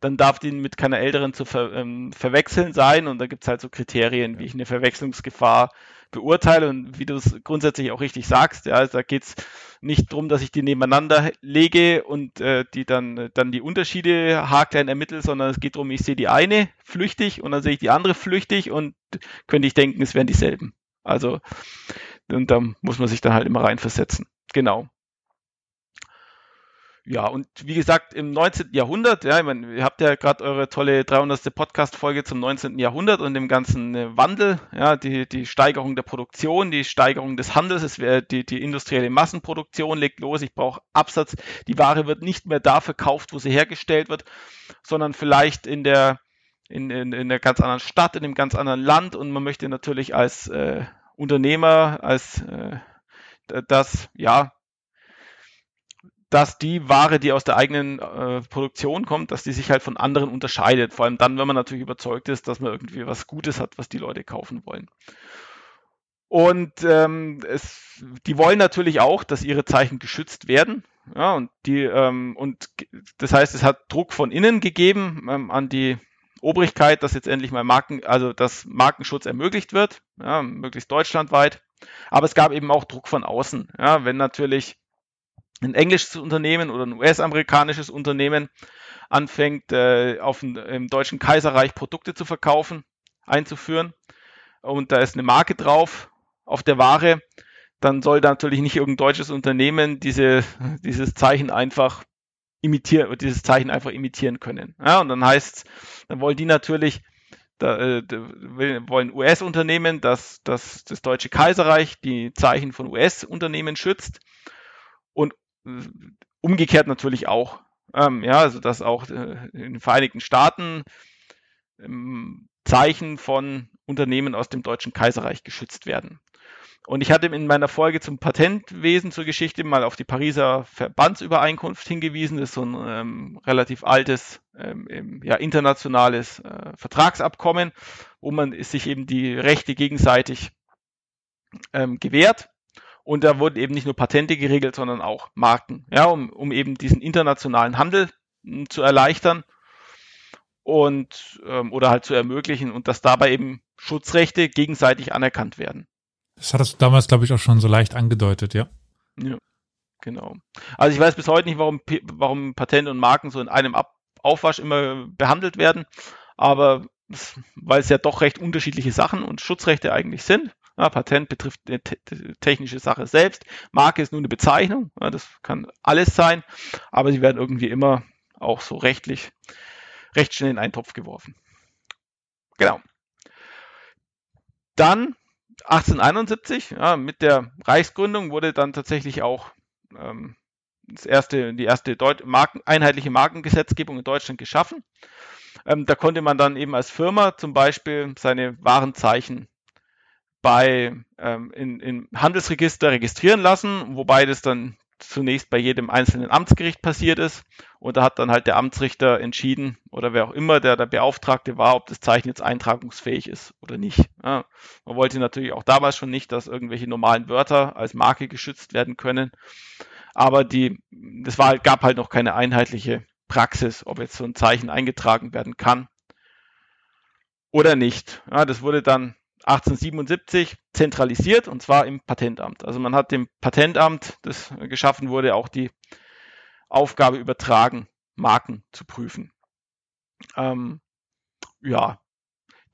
dann darf die mit keiner älteren zu ver, ähm, verwechseln sein und da gibt's halt so Kriterien, wie ich eine Verwechslungsgefahr beurteile und wie du es grundsätzlich auch richtig sagst, ja, also da geht's nicht drum, dass ich die nebeneinander lege und äh, die dann, dann die Unterschiede haarklein ermittle, sondern es geht darum, ich sehe die eine flüchtig und dann sehe ich die andere flüchtig und könnte ich denken, es wären dieselben. Also, und da muss man sich dann halt immer reinversetzen. Genau. Ja, und wie gesagt, im 19. Jahrhundert, ja, ich meine, ihr habt ja gerade eure tolle 300. Podcast-Folge zum 19. Jahrhundert und dem ganzen äh, Wandel, ja, die, die Steigerung der Produktion, die Steigerung des Handels, es wäre die, die industrielle Massenproduktion legt los, ich brauche Absatz, die Ware wird nicht mehr da verkauft, wo sie hergestellt wird, sondern vielleicht in der, in, in, in einer ganz anderen Stadt, in einem ganz anderen Land und man möchte natürlich als äh, Unternehmer, als äh, das, ja, dass die Ware, die aus der eigenen äh, Produktion kommt, dass die sich halt von anderen unterscheidet. Vor allem dann, wenn man natürlich überzeugt ist, dass man irgendwie was Gutes hat, was die Leute kaufen wollen. Und ähm, es, die wollen natürlich auch, dass ihre Zeichen geschützt werden. Ja, und die ähm, und das heißt, es hat Druck von innen gegeben ähm, an die Obrigkeit, dass jetzt endlich mal Marken, also dass Markenschutz ermöglicht wird, ja, möglichst deutschlandweit. Aber es gab eben auch Druck von außen. Ja, wenn natürlich ein englisches Unternehmen oder ein US-amerikanisches Unternehmen anfängt, äh, auf dem, im deutschen Kaiserreich Produkte zu verkaufen, einzuführen. Und da ist eine Marke drauf auf der Ware, dann soll da natürlich nicht irgendein deutsches Unternehmen diese, dieses Zeichen einfach imitieren, dieses Zeichen einfach imitieren können. Ja, und dann heißt dann wollen die natürlich, da, äh, wollen US-Unternehmen, dass, dass das Deutsche Kaiserreich die Zeichen von US-Unternehmen schützt. Und umgekehrt natürlich auch. Ähm, ja, also dass auch äh, in den Vereinigten Staaten ähm, Zeichen von Unternehmen aus dem Deutschen Kaiserreich geschützt werden. Und ich hatte in meiner Folge zum Patentwesen zur Geschichte mal auf die Pariser Verbandsübereinkunft hingewiesen. Das ist so ein ähm, relativ altes, ähm, ja, internationales äh, Vertragsabkommen, wo man sich eben die Rechte gegenseitig ähm, gewährt. Und da wurden eben nicht nur Patente geregelt, sondern auch Marken, ja, um, um eben diesen internationalen Handel m, hm, zu erleichtern und ähm, oder halt zu ermöglichen und dass dabei eben Schutzrechte gegenseitig anerkannt werden. Das hattest du damals, glaube ich, auch schon so leicht angedeutet, ja. Ja, genau. Also ich weiß bis heute nicht, warum, warum Patente und Marken so in einem Ab Aufwasch immer behandelt werden, aber weil es ja doch recht unterschiedliche Sachen und Schutzrechte eigentlich sind. Ja, Patent betrifft eine technische Sache selbst. Marke ist nur eine Bezeichnung. Ja, das kann alles sein, aber sie werden irgendwie immer auch so rechtlich recht schnell in einen Topf geworfen. Genau. Dann 1871, ja, mit der Reichsgründung wurde dann tatsächlich auch ähm, das erste, die erste Deut Marken, einheitliche Markengesetzgebung in Deutschland geschaffen. Ähm, da konnte man dann eben als Firma zum Beispiel seine Warenzeichen bei ähm, in, im Handelsregister registrieren lassen, wobei das dann zunächst bei jedem einzelnen Amtsgericht passiert ist. Und da hat dann halt der Amtsrichter entschieden oder wer auch immer der, der Beauftragte war, ob das Zeichen jetzt eintragungsfähig ist oder nicht. Ja, man wollte natürlich auch damals schon nicht, dass irgendwelche normalen Wörter als Marke geschützt werden können. Aber die, das war, gab halt noch keine einheitliche Praxis, ob jetzt so ein Zeichen eingetragen werden kann oder nicht. Ja, das wurde dann 1877 zentralisiert und zwar im Patentamt. Also man hat dem Patentamt, das geschaffen wurde, auch die Aufgabe übertragen, Marken zu prüfen. Ähm, ja,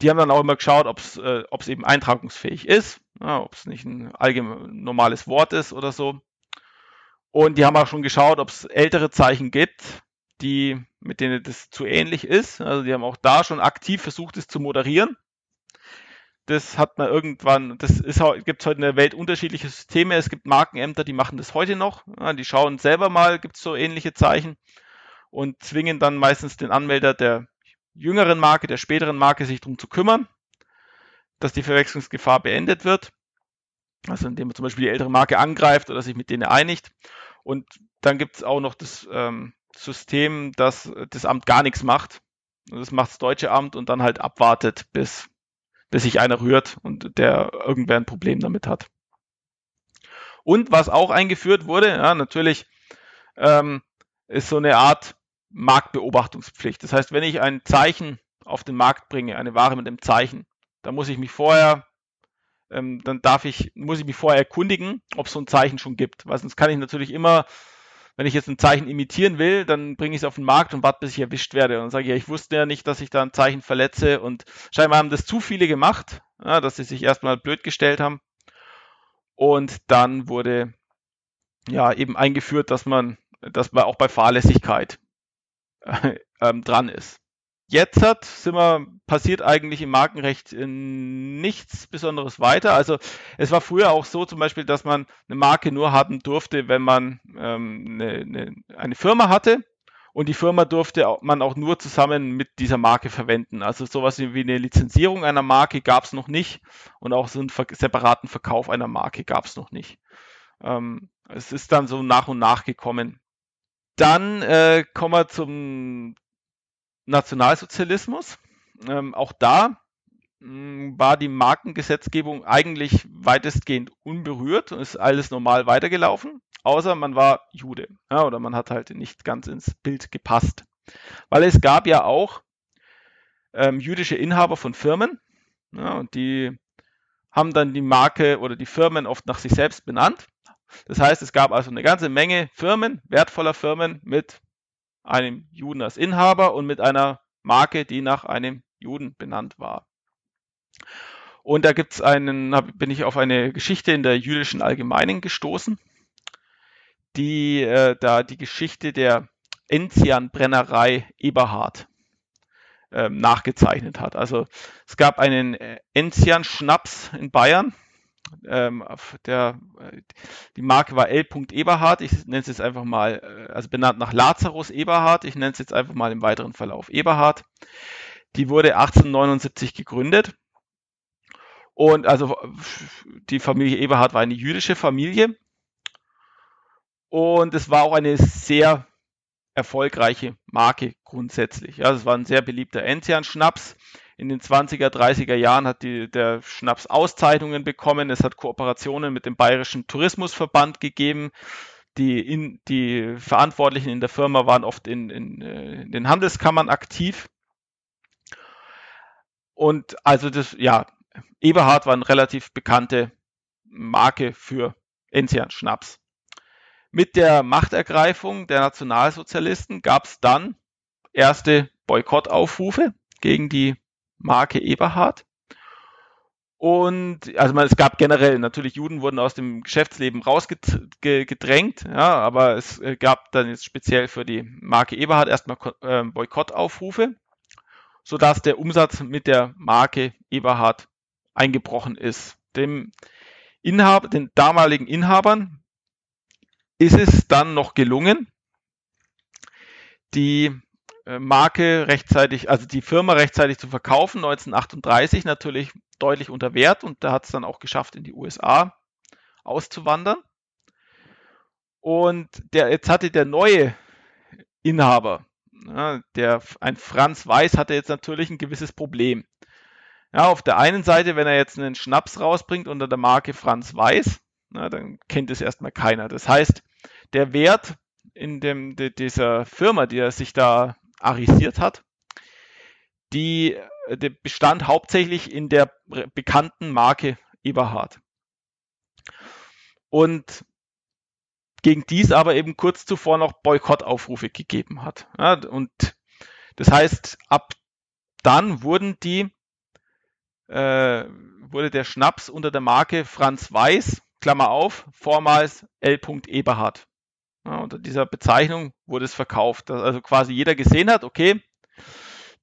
die haben dann auch immer geschaut, ob es äh, eben eintragungsfähig ist, ja, ob es nicht ein allgemein normales Wort ist oder so. Und die haben auch schon geschaut, ob es ältere Zeichen gibt, die mit denen das zu ähnlich ist. Also die haben auch da schon aktiv versucht, es zu moderieren das hat man irgendwann, das ist gibt es heute in der Welt unterschiedliche Systeme. Es gibt Markenämter, die machen das heute noch. Ja, die schauen selber mal, gibt es so ähnliche Zeichen und zwingen dann meistens den Anmelder der jüngeren Marke, der späteren Marke, sich darum zu kümmern, dass die Verwechslungsgefahr beendet wird. Also indem man zum Beispiel die ältere Marke angreift oder sich mit denen einigt. Und dann gibt es auch noch das ähm, System, dass das Amt gar nichts macht. Das macht das deutsche Amt und dann halt abwartet, bis bis sich einer rührt und der irgendwer ein Problem damit hat. Und was auch eingeführt wurde, ja, natürlich ähm, ist so eine Art Marktbeobachtungspflicht. Das heißt, wenn ich ein Zeichen auf den Markt bringe, eine Ware mit einem Zeichen, dann muss ich mich vorher, ähm, dann darf ich, muss ich mich vorher erkundigen, ob es so ein Zeichen schon gibt. Weil sonst kann ich natürlich immer wenn ich jetzt ein Zeichen imitieren will, dann bringe ich es auf den Markt und warte, bis ich erwischt werde. Und sage ja, ich wusste ja nicht, dass ich da ein Zeichen verletze. Und scheinbar haben das zu viele gemacht, ja, dass sie sich erstmal blöd gestellt haben. Und dann wurde ja eben eingeführt, dass man, dass man auch bei Fahrlässigkeit äh, ähm, dran ist. Jetzt hat, sind wir, passiert eigentlich im Markenrecht nichts Besonderes weiter. Also es war früher auch so zum Beispiel, dass man eine Marke nur haben durfte, wenn man ähm, eine, eine, eine Firma hatte. Und die Firma durfte man auch nur zusammen mit dieser Marke verwenden. Also sowas wie eine Lizenzierung einer Marke gab es noch nicht. Und auch so einen separaten Verkauf einer Marke gab es noch nicht. Ähm, es ist dann so nach und nach gekommen. Dann äh, kommen wir zum Nationalsozialismus. Ähm, auch da mh, hm, war die Markengesetzgebung eigentlich weitestgehend unberührt und ist alles normal weitergelaufen, außer man war Jude ja, oder man hat halt nicht ganz ins Bild gepasst. Weil es gab ja auch ähm, jüdische Inhaber von Firmen ja, und die haben dann die Marke oder die Firmen oft nach sich selbst benannt. Das heißt, es gab also eine ganze Menge Firmen, wertvoller Firmen mit einem Juden als Inhaber und mit einer Marke, die nach einem Juden benannt war. Und da gibt's einen, bin ich auf eine Geschichte in der jüdischen Allgemeinen gestoßen, die äh, da die Geschichte der Enzian-Brennerei Eberhard ähm, nachgezeichnet hat. Also es gab einen äh, Enzian-Schnaps in Bayern, ähm, der, äh, die Marke war L. Eberhard. Ich nenne es jetzt einfach mal, äh, also benannt nach Lazarus Eberhard. Ich nenne es jetzt einfach mal im weiteren Verlauf Eberhard. Die wurde 1879 gegründet. Und also die Familie Eberhard war eine jüdische Familie. Und es war auch eine sehr erfolgreiche Marke grundsätzlich. Ja, es war ein sehr beliebter Enzian-Schnaps. In den 20er, 30er Jahren hat die, der Schnaps Auszeichnungen bekommen. Es hat Kooperationen mit dem Bayerischen Tourismusverband gegeben. Die, in, die Verantwortlichen in der Firma waren oft in, in, äh, in den Handelskammern aktiv. Und also das, ja, Eberhard war eine relativ bekannte Marke für Enzian Schnaps. Mit der Machtergreifung der Nationalsozialisten gab es dann erste Boykottaufrufe gegen die Marke Eberhard. Und also man, es gab generell natürlich Juden wurden aus dem Geschäftsleben rausgedrängt, ja, aber es äh, gab dann jetzt speziell für die Marke Eberhard erstmal äh, Boykottaufrufe, sodass der Umsatz mit der Marke Eberhard eingebrochen ist. Dem Inhaber, den damaligen Inhabern ist es dann noch gelungen, die Marke rechtzeitig, also die Firma rechtzeitig zu verkaufen, 1938 natürlich deutlich unter Wert und da hat es dann auch geschafft, in die USA auszuwandern. Und der, jetzt hatte der neue Inhaber, der, ein Franz Weiß, hatte jetzt natürlich ein gewisses Problem. Ja, auf der einen Seite, wenn er jetzt einen Schnaps rausbringt unter der Marke Franz Weiß, na, dann kennt es erstmal keiner. Das heißt, der Wert in dem, de, dieser Firma, die er sich da arisiert hat, die, der bestand hauptsächlich in der bekannten Marke Eberhard. Und gegen dies aber eben kurz zuvor noch Boykottaufrufe gegeben hat. Ja, und das heißt, ab dann wurden die äh, wurde der Schnaps unter der Marke Franz Weiß, Klammer auf, vormals L. Eberhard. Ja, unter dieser Bezeichnung wurde es verkauft. Dass also quasi jeder gesehen hat, okay,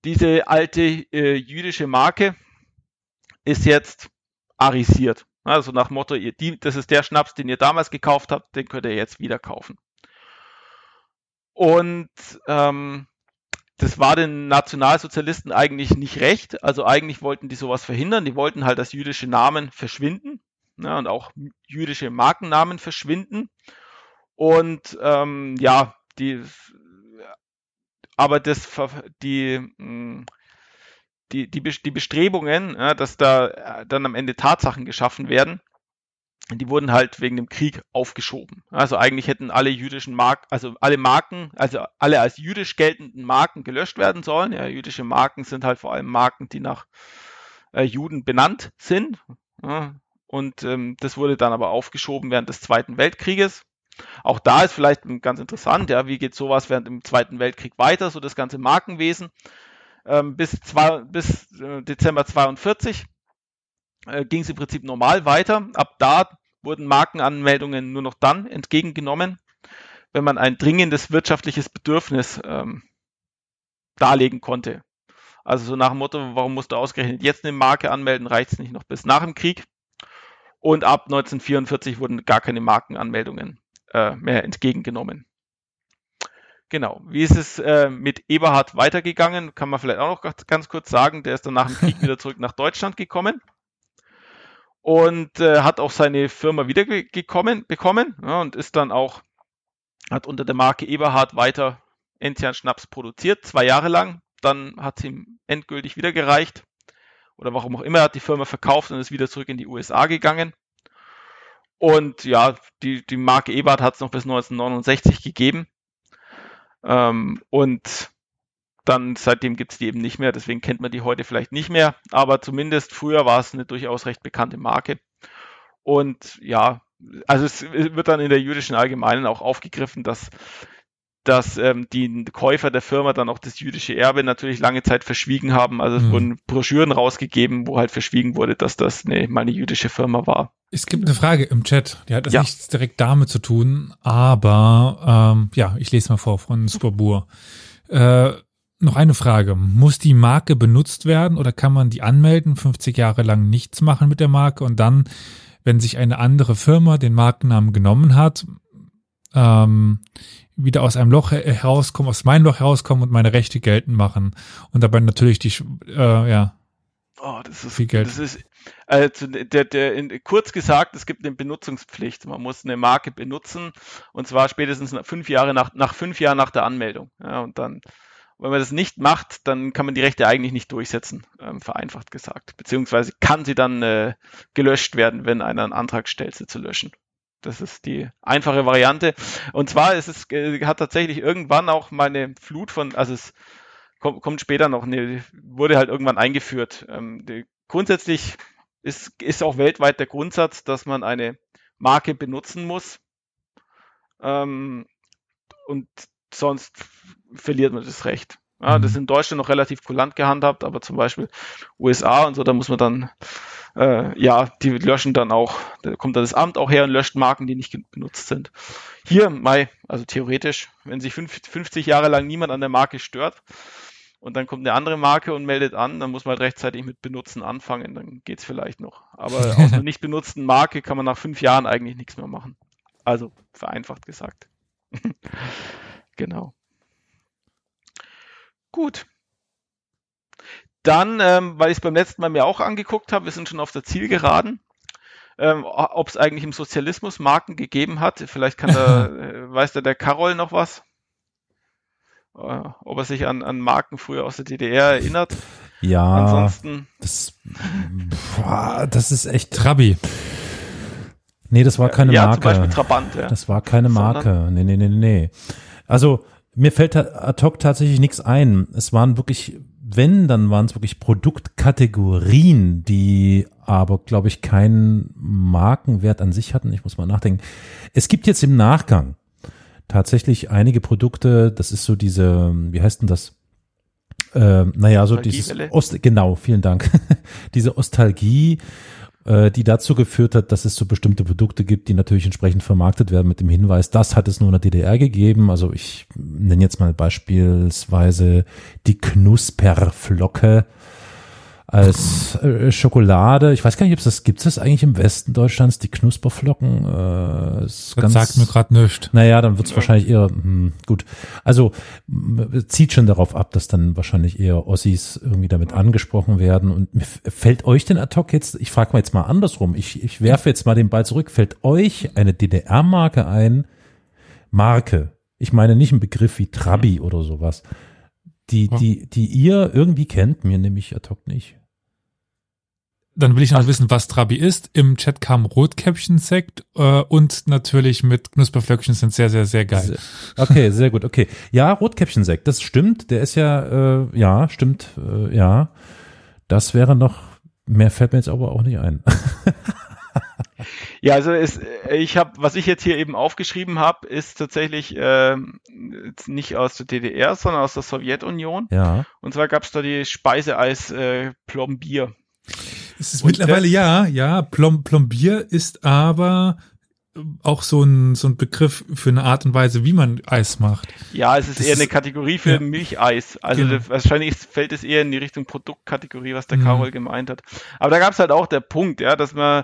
diese alte äh, jüdische Marke ist jetzt arisiert. Also nach Motto, ihr, die, das ist der Schnaps, den ihr damals gekauft habt, den könnt ihr jetzt wieder kaufen. Und ähm, das war den Nationalsozialisten eigentlich nicht recht. Also eigentlich wollten die sowas verhindern. Die wollten halt, dass jüdische Namen verschwinden ne, und auch jüdische Markennamen verschwinden. Und ähm, ja, die, aber das, die, hm, die, die, die Bestrebungen, ja, dass da dann am Ende Tatsachen geschaffen werden, die wurden halt wegen dem Krieg aufgeschoben. Also eigentlich hätten alle jüdischen Marken, also alle Marken, also alle als jüdisch geltenden Marken gelöscht werden sollen. Ja, jüdische Marken sind halt vor allem Marken, die nach äh, Juden benannt sind. Ja, und ähm, das wurde dann aber aufgeschoben während des Zweiten Weltkrieges. Auch da ist vielleicht ganz interessant, ja, wie geht sowas während dem Zweiten Weltkrieg weiter, so das ganze Markenwesen. Ähm, bis, zwei, bis äh, Dezember 42 äh, ging es im Prinzip normal weiter. Ab da wurden Markenanmeldungen nur noch dann entgegengenommen, wenn man ein dringendes wirtschaftliches Bedürfnis ähm, darlegen konnte. Also so nach dem Motto, warum musst du ausgerechnet jetzt eine Marke anmelden, reicht es nicht noch bis nach dem Krieg. Und ab 1944 wurden gar keine Markenanmeldungen äh, mehr entgegengenommen. Genau. Wie ist es äh, mit Eberhard weitergegangen? Kann man vielleicht auch noch ganz, kurz sagen. Der ist dann nach dem Krieg wieder zurück nach Deutschland gekommen und äh, hat auch seine Firma wiedergekommen bekommen ja, und ist dann auch hat unter der Marke Eberhard weiter Enzian Schnaps produziert, zwei Jahre lang. Dann hat es ihm endgültig wieder gereicht oder warum auch immer, hat die Firma verkauft und ist wieder zurück in die USA gegangen. Und ja, die, die Marke Eberhard hat es noch bis 1969 gegeben. Ähm, und dann seitdem gibt es die eben nicht mehr, deswegen kennt man die heute vielleicht nicht mehr, aber zumindest früher war es eine durchaus recht bekannte Marke. Und ja, also es wird dann in der jüdischen Allgemeinen auch aufgegriffen, dass dass ähm, die Käufer der Firma dann auch das jüdische Erbe natürlich lange Zeit verschwiegen haben. Also es mhm. wurden Broschüren rausgegeben, wo halt verschwiegen wurde, dass das eine, mal eine jüdische Firma war. Es gibt eine Frage im Chat, die hat ja. nichts direkt damit zu tun, aber ähm, ja, ich lese mal vor von Spobur. Äh, noch eine Frage. Muss die Marke benutzt werden oder kann man die anmelden, 50 Jahre lang nichts machen mit der Marke und dann, wenn sich eine andere Firma den Markennamen genommen hat, ähm, wieder aus einem Loch herauskommen, aus meinem Loch herauskommen und meine Rechte geltend machen und dabei natürlich die, äh, ja. Oh, das ist, Viel Geld. das ist, also der, der, in, kurz gesagt, es gibt eine Benutzungspflicht. Man muss eine Marke benutzen und zwar spätestens nach fünf Jahre nach, nach fünf Jahren nach der Anmeldung. Ja, und dann, wenn man das nicht macht, dann kann man die Rechte eigentlich nicht durchsetzen, ähm, vereinfacht gesagt. Beziehungsweise kann sie dann äh, gelöscht werden, wenn einer einen Antrag stellt, sie zu löschen. Das ist die einfache Variante. Und zwar ist es, äh, hat tatsächlich irgendwann auch mal eine Flut von, also es kommt, kommt später noch, ne, wurde halt irgendwann eingeführt. Ähm, die, grundsätzlich ist, ist auch weltweit der Grundsatz, dass man eine Marke benutzen muss. Ähm, und sonst verliert man das Recht. Ja, das ist in Deutschland noch relativ kulant gehandhabt, aber zum Beispiel USA und so, da muss man dann, äh, ja, die löschen dann auch, da kommt dann das Amt auch her und löscht Marken, die nicht benutzt sind. Hier, Mai, also theoretisch, wenn sich fünf, 50 Jahre lang niemand an der Marke stört und dann kommt eine andere Marke und meldet an, dann muss man halt rechtzeitig mit Benutzen anfangen, dann geht's vielleicht noch. Aber (laughs) aus einer nicht benutzten Marke kann man nach fünf Jahren eigentlich nichts mehr machen. Also vereinfacht gesagt. (laughs) genau. Gut. Dann, ähm, weil ich es beim letzten Mal mir auch angeguckt habe, wir sind schon auf der Zielgeraden, ähm, ob es eigentlich im Sozialismus Marken gegeben hat. Vielleicht kann da, (laughs) äh, weiß da der Karol noch was? Äh, ob er sich an, an Marken früher aus der DDR erinnert. Ja, Ansonsten, das, boah, das ist echt. Trabi. Nee, das war keine ja, Marke. zum Beispiel Trabant, ja. Das war keine Sondern? Marke. Nee, nee, nee, nee. Also, mir fällt ad hoc tatsächlich nichts ein. Es waren wirklich, wenn, dann waren es wirklich Produktkategorien, die aber, glaube ich, keinen Markenwert an sich hatten. Ich muss mal nachdenken. Es gibt jetzt im Nachgang tatsächlich einige Produkte, das ist so diese, wie heißt denn das? Äh, naja, so dieses? Ost, genau, vielen Dank. (laughs) diese Ostalgie, äh, die dazu geführt hat, dass es so bestimmte Produkte gibt, die natürlich entsprechend vermarktet werden mit dem Hinweis, das hat es nur in der DDR gegeben. Also ich nenne jetzt mal beispielsweise die Knusperflocke als äh, Schokolade. Ich weiß gar nicht, ob es das gibt es das eigentlich im Westen Deutschlands, die Knusperflocken. Äh, ist Das sagt mir gerade nichts. naja, dann wird es wahrscheinlich eher, hm, gut. Also zieht schon darauf ab, dass dann wahrscheinlich eher Ossis irgendwie damit angesprochen werden. Und fällt euch denn ad hoc jetzt, ich frage mal jetzt mal andersrum, ich, ich werfe jetzt mal den Ball zurück, fällt euch eine DDR-Marke ein, Marke, ich meine nicht ein Begriff wie Trabi oder sowas, die, Ja. die, die ihr irgendwie kennt, mir nämlich ad hoc nicht. Dann will ich noch wissen, was Trabi ist. Im Chat kam Rotkäppchen-Sekt äh, und natürlich mit Knusperflöckchen sind sehr, sehr, sehr geil. Okay, sehr gut, okay. Ja, Rotkäppchensekt, das stimmt, der ist ja, äh, ja, stimmt, äh, ja. Das wäre noch, mehr fällt mir jetzt aber auch nicht ein. (laughs) Ja, also es, äh, ich habe, was ich jetzt hier eben aufgeschrieben habe, ist tatsächlich ähm, jetzt nicht aus der DDR, sondern aus der Sowjetunion. ja. Und zwar gab es da die Speiseeis äh, Plombier. Es ist Und mittlerweile ja, ja, Plom Plombier ist aber auch so ein, so ein Begriff für eine Art und Weise, wie man Eis macht. Ja, es ist Das eher eine Kategorie für ja. Milcheis. Also Genau. das, wahrscheinlich fällt es eher in die Richtung Produktkategorie, was der Mhm. Karol gemeint hat. Aber da gab es halt auch der Punkt, ja, dass man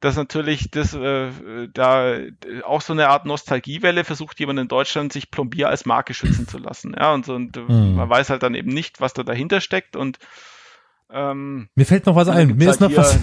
dass natürlich das äh, da äh, auch so eine Art Nostalgiewelle versucht jemand in Deutschland sich Plombier als Marke schützen zu lassen. Ja, und so und Mhm. man weiß halt dann eben nicht, was da dahinter steckt und ähm, Mir fällt noch was ein. gibt's Mir ist halt noch was.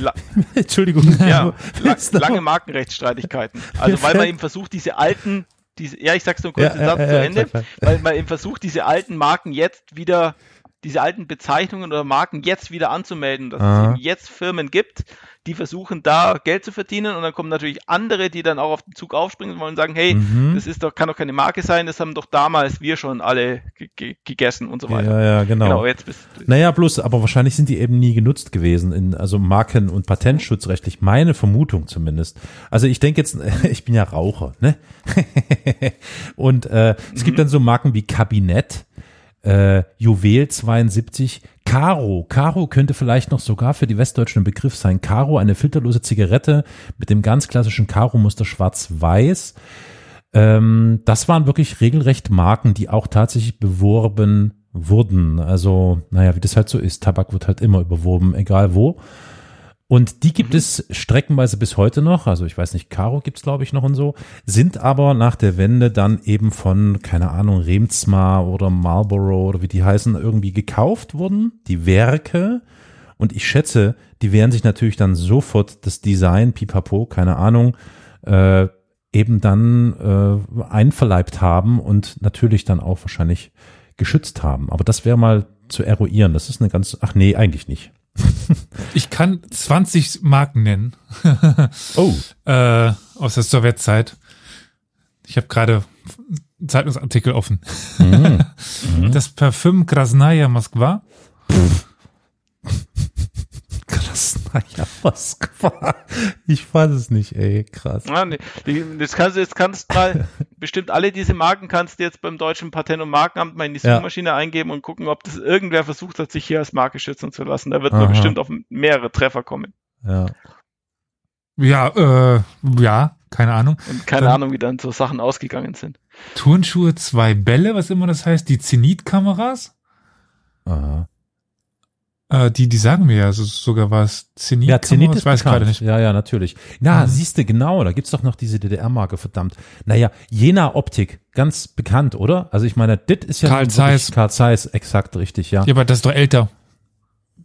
(laughs) Entschuldigung. ja, Mir la ist noch- lange Markenrechtsstreitigkeiten. (laughs) Also weil man eben versucht, diese alten, diese, ja, ich sag's nur kurz Ja, Satz ja, zu ja, Ende, klar, klar. weil man eben versucht, diese alten Marken jetzt wieder, diese alten Bezeichnungen oder Marken jetzt wieder anzumelden, dass Aha. es eben jetzt Firmen gibt, die versuchen da Geld zu verdienen und dann kommen natürlich andere, die dann auch auf den Zug aufspringen wollen und sagen, hey, Mhm. das ist doch, kann doch keine Marke sein, das haben doch damals wir schon alle ge ge gegessen und so weiter. Ja, ja, genau. Genau, jetzt bist. Naja, bloß, aber wahrscheinlich sind die eben nie genutzt gewesen, in, also Marken- und Patentschutzrechtlich, meine Vermutung zumindest. Also ich denke jetzt, (laughs) ich bin ja Raucher, ne? (laughs) und äh, es gibt dann so Marken wie Kabinett, äh, Juwel 72, Caro. Caro könnte vielleicht noch sogar für die Westdeutschen ein Begriff sein. Caro, eine filterlose Zigarette mit dem ganz klassischen Caro-Muster schwarz-weiß. Ähm, das waren wirklich regelrecht Marken, die auch tatsächlich beworben wurden. Also, naja, wie das halt so ist. Tabak wird halt immer überworben, egal wo. Und die gibt es streckenweise bis heute noch. Also ich weiß nicht, Caro gibt's glaube ich noch und so. Sind aber nach der Wende dann eben von, keine Ahnung, Remsmar oder Marlboro oder wie die heißen, irgendwie gekauft worden. Die Werke. Und ich schätze, die werden sich natürlich dann sofort das Design, pipapo, keine Ahnung, äh, eben dann äh, einverleibt haben und natürlich dann auch wahrscheinlich geschützt haben. Aber das wäre mal zu eruieren. Das ist eine ganz, ach nee, eigentlich nicht. Ich kann 20 Marken nennen. Oh. (laughs) äh, aus der Sowjetzeit. Ich habe gerade Zeitungsartikel offen. Mhm. (laughs) Das Parfüm Krasnaya Moskwa. Naja, (laughs) was war? Ich weiß es nicht, ey, krass. Ja, nee, die, das kannst du jetzt kannst mal (laughs) bestimmt alle diese Marken kannst du jetzt beim deutschen Patent- und Markenamt mal in die Ja. Suchmaschine eingeben und gucken, ob das irgendwer versucht hat, sich hier als Marke schützen zu lassen. Da wird man Aha. bestimmt auf mehrere Treffer kommen. Ja. Ja, äh, ja, keine Ahnung. Und keine Dann- Ahnung, wie dann so Sachen ausgegangen sind. Turnschuhe, zwei Bälle, was immer das heißt, die Zenit-Kameras. Aha. Äh, die, die sagen mir ja so, sogar was. Zenit, Ja, Zenit ist weiß bekannt. gerade nicht. Ja, ja, natürlich. Na, Mhm. siehste, genau, da gibt's doch noch diese DDR-Marke, verdammt. Naja, Jena Optik, ganz bekannt, oder? Also ich meine, dit ist ja Karl Zeiss. Karl Zeiss, exakt, richtig, ja. Ja, aber das ist doch älter.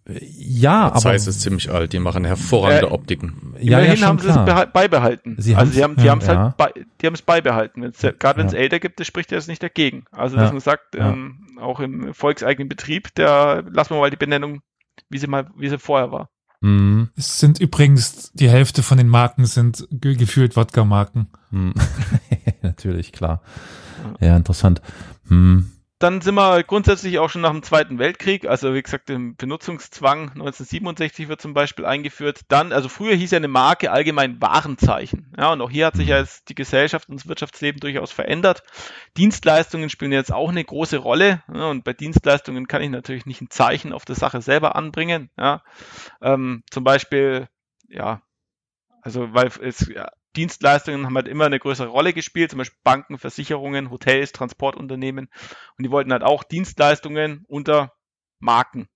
Ja, Das aber es ist ziemlich alt. Die machen hervorragende Äh, Optiken. ja, ja, Immerhin schon haben sie es klar. beibehalten. Sie also sie haben die ja, haben es ja. halt bei, die haben es beibehalten. Wenn's, Gerade wenn es Ja. älter gibt, das spricht ja jetzt nicht dagegen. Also Ja. dass man sagt, Ja. ähm, auch im volkseigenen Betrieb, da lassen wir mal die Benennung, wie sie mal, wie sie vorher war. Mhm. Es sind übrigens, die Hälfte von den Marken sind ge gefühlt Wodka-Marken. Hm. (laughs) Natürlich, klar. Ja, interessant. Hm. Dann sind wir grundsätzlich auch schon nach dem Zweiten Weltkrieg, also wie gesagt, im Benutzungszwang 1967 wird zum Beispiel eingeführt. Dann, also früher hieß ja eine Marke allgemein Warenzeichen. Ja, und auch hier hat sich ja jetzt die Gesellschaft und das Wirtschaftsleben durchaus verändert. Dienstleistungen spielen jetzt auch eine große Rolle. Ja, und bei Dienstleistungen kann ich natürlich nicht ein Zeichen auf der Sache selber anbringen. Ja, ähm, zum Beispiel, ja, also weil es ja, Dienstleistungen haben halt immer eine größere Rolle gespielt, zum Beispiel Banken, Versicherungen, Hotels, Transportunternehmen. Und die wollten halt auch Dienstleistungen unter Marken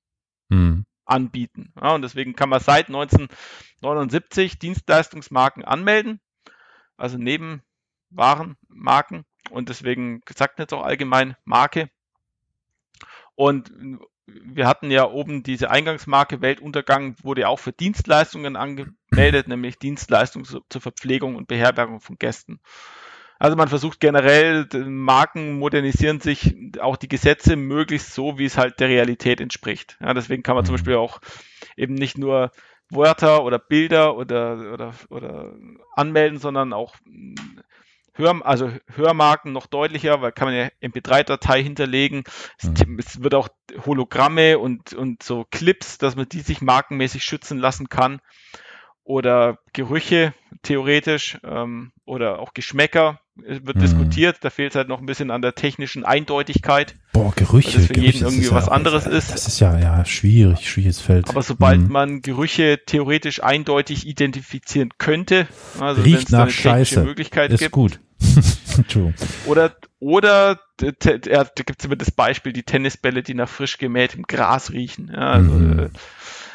Hm. anbieten. Ja, und deswegen kann man seit 1979 Dienstleistungsmarken anmelden, also neben Warenmarken. Und deswegen sagt man jetzt auch allgemein Marke. Und wir hatten ja oben diese Eingangsmarke Weltuntergang, wurde ja auch für Dienstleistungen angemeldet, nämlich Dienstleistungen zu- zur Verpflegung und Beherbergung von Gästen. Also man versucht generell, Marken modernisieren sich, auch die Gesetze möglichst so, wie es halt der Realität entspricht. Ja, deswegen kann man zum Mhm. Beispiel auch eben nicht nur Wörter oder Bilder oder, oder, oder anmelden, sondern auch Hör, also Hörmarken noch deutlicher, weil kann man ja MP3-Datei hinterlegen. Es, Mhm. es wird auch Hologramme und, und so Clips, dass man die sich markenmäßig schützen lassen kann. Oder Gerüche, theoretisch, ähm, oder auch Geschmäcker äh, wird Mhm. diskutiert. Da fehlt es halt noch ein bisschen an der technischen Eindeutigkeit. Boah, Gerüche. Weil das für jeden Gerüche, irgendwie ist ja was auch- anderes ist. Das ist ja, ja, schwierig, schwieriges Feld. Aber sobald Hm. man Gerüche theoretisch eindeutig identifizieren könnte, also wenn es eine technische Scheiße. Möglichkeit ist gibt, gut. (laughs) Entschuldigung. Oder, oder t- ja, da gibt es immer das Beispiel, die Tennisbälle, die nach frisch gemähtem Gras riechen. Ja, also, Mhm.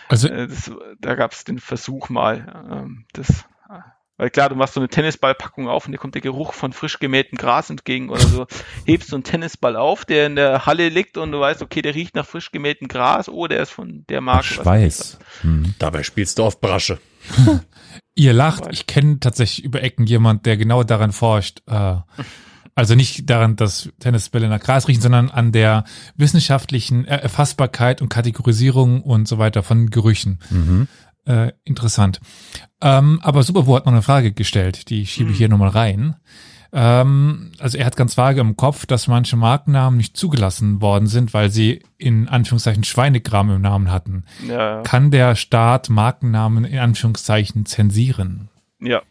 Also äh, das, da gab es den Versuch mal. Ähm, das, äh, weil klar, du machst so eine Tennisballpackung auf und dir kommt der Geruch von frisch gemähtem Gras entgegen oder so. (laughs) Hebst du einen Tennisball auf, der in der Halle liegt und du weißt, okay, der riecht nach frisch gemähtem Gras, oh, der ist von der Marke. Schweiß. Hm. Dabei spielst du auf Brasche. (laughs) Ihr lacht, ich kenne tatsächlich über Ecken jemand, der genau daran forscht. Äh, also nicht daran, dass Tennisbälle nach Gras riechen, sondern an der wissenschaftlichen Er- Erfassbarkeit und Kategorisierung und so weiter von Gerüchen. Mhm. Äh, interessant. Ähm, aber Superwo hat noch eine Frage gestellt, die schiebe ich Hm. hier nochmal rein. Ähm, also er hat ganz vage im Kopf, dass manche Markennamen nicht zugelassen worden sind, weil sie in Anführungszeichen Schweinegram im Namen hatten. Ja, Kann der Staat Markennamen in Anführungszeichen zensieren? ja.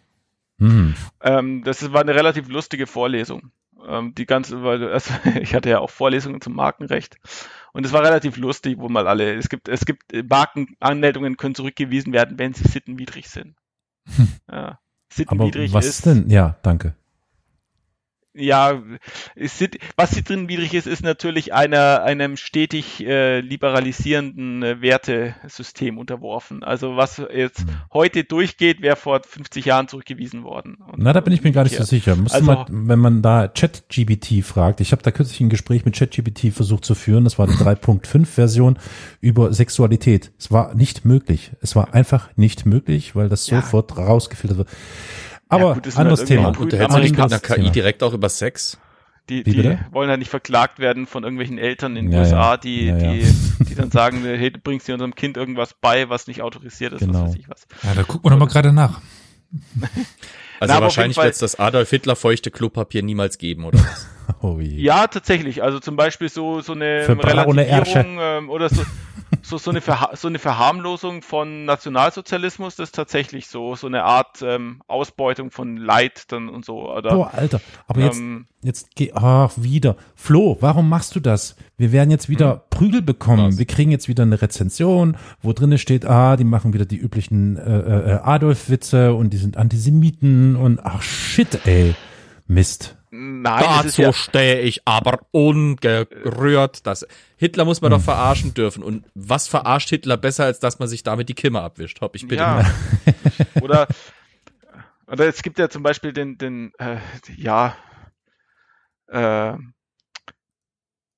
Hm. Ähm, das war eine relativ lustige Vorlesung. Ähm, die ganze, weil also, (laughs) ich hatte ja auch Vorlesungen zum Markenrecht und es war relativ lustig, wo mal alle, es gibt, es gibt Markenanmeldungen können zurückgewiesen werden, wenn sie sittenwidrig sind. Ja. Aber Sittenwidrig was ist, ist denn? Ja, danke. Ja, es sind, was hier drin widrig ist, ist natürlich einer, einem stetig äh, liberalisierenden äh, Wertesystem unterworfen. Also was jetzt Hm. heute durchgeht, wäre vor 50 Jahren zurückgewiesen worden. Und, Na, da bin ich mir gar nicht so sicher. Also- mal, wenn man da ChatGPT fragt, ich habe da kürzlich ein Gespräch mit ChatGPT versucht zu führen, das war die 3.5-Version über Sexualität. Es war nicht möglich. Es war einfach nicht möglich, weil das Ja. sofort rausgefiltert wird. Aber gut, das sind anderes halt Thema. irgendwie Und unterhält sich mit einer KI Thema. direkt auch über Sex? Die, die wollen ja nicht verklagt werden von irgendwelchen Eltern in den Ja, USA, ja. die, Ja, ja. die, die dann sagen, (laughs) hey, du bringst dir unserem Kind irgendwas bei, was nicht autorisiert ist, Genau. was weiß ich was. Ja, da gucken wir nochmal gerade nach. (laughs) Also Na, wahrscheinlich wird es das Adolf Hitler feuchte Klopapier niemals geben, oder was? (laughs) (laughs) Oh. Ja, tatsächlich. Also zum Beispiel so, so eine Für Relativierung ähm, oder so, so, so, eine Verha so eine Verharmlosung von Nationalsozialismus, das ist tatsächlich so, so eine Art ähm, Ausbeutung von Leid dann und so. Oder, Boah, Alter. Aber jetzt, ähm, jetzt geh, ach, wieder. Flo, warum machst du das? Wir werden jetzt wieder Prügel bekommen. Was? Wir kriegen jetzt wieder eine Rezension, wo drinne steht, ah, die machen wieder die üblichen äh, äh, Adolf-Witze und die sind Antisemiten und ach shit, ey. Mist. Nein, Dazu ja, stehe ich aber ungerührt. Das Hitler muss man doch verarschen dürfen. Und was verarscht Hitler besser, als dass man sich damit die Kimme abwischt? Hopp, ich bitte. ja. (laughs) oder, oder es gibt ja zum Beispiel den, den, äh, ja, äh,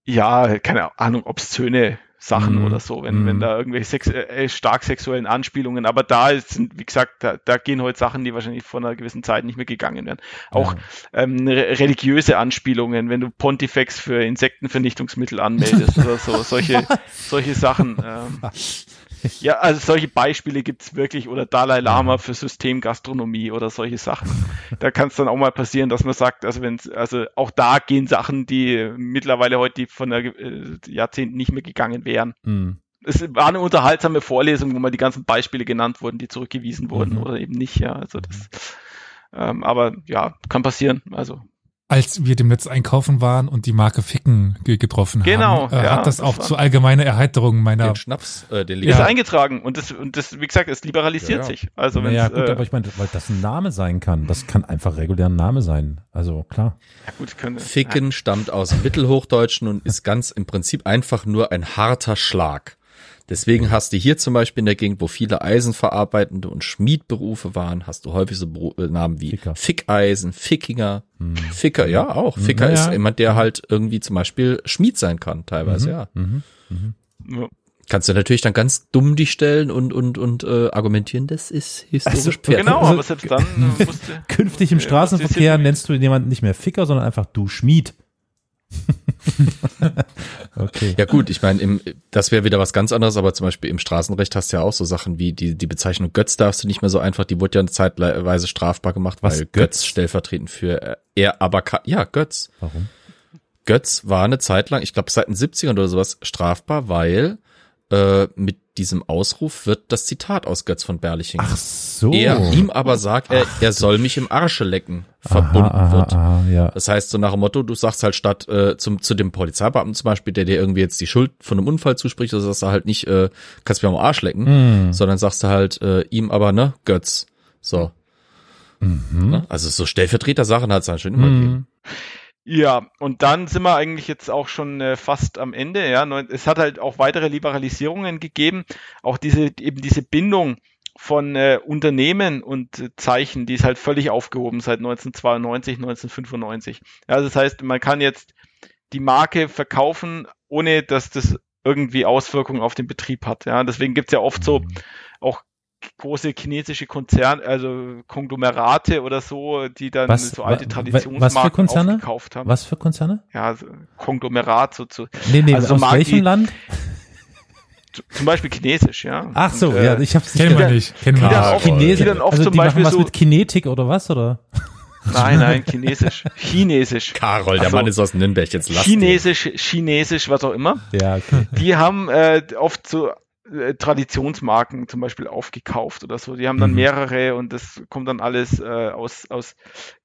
ja, keine Ahnung, obszöne Sachen Mhm. oder so, wenn, Mhm. wenn da irgendwelche sex äh, stark sexuellen Anspielungen, aber da sind, wie gesagt, da, da gehen heute Sachen, die wahrscheinlich vor einer gewissen Zeit nicht mehr gegangen wären. Auch ähm, re religiöse Anspielungen, wenn du Pontifex für Insektenvernichtungsmittel anmeldest (laughs) oder so, solche, solche Sachen. (laughs) Ähm, ja, also solche Beispiele gibt's wirklich oder Dalai Lama für Systemgastronomie oder solche Sachen. Da kann es dann auch mal passieren, dass man sagt, also wenn also auch da gehen Sachen, die mittlerweile heute die von der äh, Jahrzehnten nicht mehr gegangen wären. Hm. Es war eine unterhaltsame Vorlesung, wo mal die ganzen Beispiele genannt wurden, die zurückgewiesen wurden Mhm. oder eben nicht, ja. Also das ähm, aber ja, kann passieren. Also Als wir dem Netz einkaufen waren und die Marke Ficken ge getroffen Genau, haben, äh, ja, hat das das auch zu allgemeiner Erheiterung meiner Den Schnaps, äh, den ist Ja. eingetragen und das und das, wie gesagt, es liberalisiert Ja, ja. sich. Also wenn Naja, gut, äh, aber ich meine, weil das ein Name sein kann. Das kann einfach regulär ein Name sein. Also klar. ja, gut, können, Ficken stammt aus Mittelhochdeutschen und ist ganz im Prinzip einfach nur ein harter Schlag. Deswegen hast du hier zum Beispiel in der Gegend, wo viele eisenverarbeitende und Schmiedberufe waren, hast du häufig so Beru äh, Namen wie Ficker. Fickeisen, Fickinger, Hm. Ficker, ja auch. Ficker Ja, ja. ist jemand, der halt irgendwie zum Beispiel Schmied sein kann, teilweise, ja. Mhm. ja. Kannst du natürlich dann ganz dumm dich stellen und, und, und äh, argumentieren, das ist historisch Also, Pferd. Genau, Also- aber selbst dann äh, musste (laughs) Künftig im Ja, Straßenverkehr nennst du jemanden nicht mehr Ficker, sondern einfach du Schmied. (laughs) okay. Ja gut, ich meine, das wäre wieder was ganz anderes, aber zum Beispiel im Straßenrecht hast du ja auch so Sachen wie die, die Bezeichnung Götz darfst du nicht mehr so einfach, die wurde ja zeitweise strafbar gemacht, Was, weil Götz? Götz stellvertretend für äh, er aber ja, Götz. Warum? Götz war eine Zeit lang, ich glaube seit den 70ern oder sowas, strafbar, weil äh, mit diesem Ausruf wird das Zitat aus Götz von Berlichingen. Ach so. Er ihm aber sagt, er, er soll mich im Arsche lecken, verbunden aha, aha, wird. Aha, ja. Das heißt, so nach dem Motto, du sagst halt statt äh, zum, zu dem Polizeibeamten zum Beispiel, der dir irgendwie jetzt die Schuld von einem Unfall zuspricht, also sagst du halt nicht, äh, kannst mir am Arsch lecken, Hm. sondern sagst du halt äh, ihm aber, ne, Götz. So. Mhm. Ne? Also so Stellvertreter-Sachen hat es dann schon immer gegeben. Ja, und dann sind wir eigentlich jetzt auch schon äh, fast am Ende. Ja, es hat halt auch weitere Liberalisierungen gegeben. Auch diese eben diese Bindung von äh, Unternehmen und äh, Zeichen, die ist halt völlig aufgehoben seit 1992, 1995. Ja, das heißt, man kann jetzt die Marke verkaufen, ohne dass das irgendwie Auswirkungen auf den Betrieb hat. Ja, deswegen gibt's ja oft so große chinesische Konzerne, also Konglomerate oder so, die dann Was- so alte Traditionsmarken was für Konzerne? aufgekauft haben. Was für Konzerne? Ja, so Konglomerat so zu, Nee, nee, Also so aus Marken, welchem Land? (laughs) zum Beispiel chinesisch, ja. Ach so, Und, äh, ja, ich hab's Kennen wir nicht. Kennen wir nicht. die dann oft also zum Beispiel was so- mit Kinetik oder was, oder? Nein, nein, chinesisch. (laughs) Chinesisch. Karol, der Ach so. Mann ist aus Nürnberg, jetzt lass den. Chinesisch, Chinesisch, was auch immer. Ja, okay. Die haben äh, oft so äh, Traditionsmarken zum Beispiel aufgekauft oder so. Die haben dann Mhm. mehrere und das kommt dann alles äh, aus, aus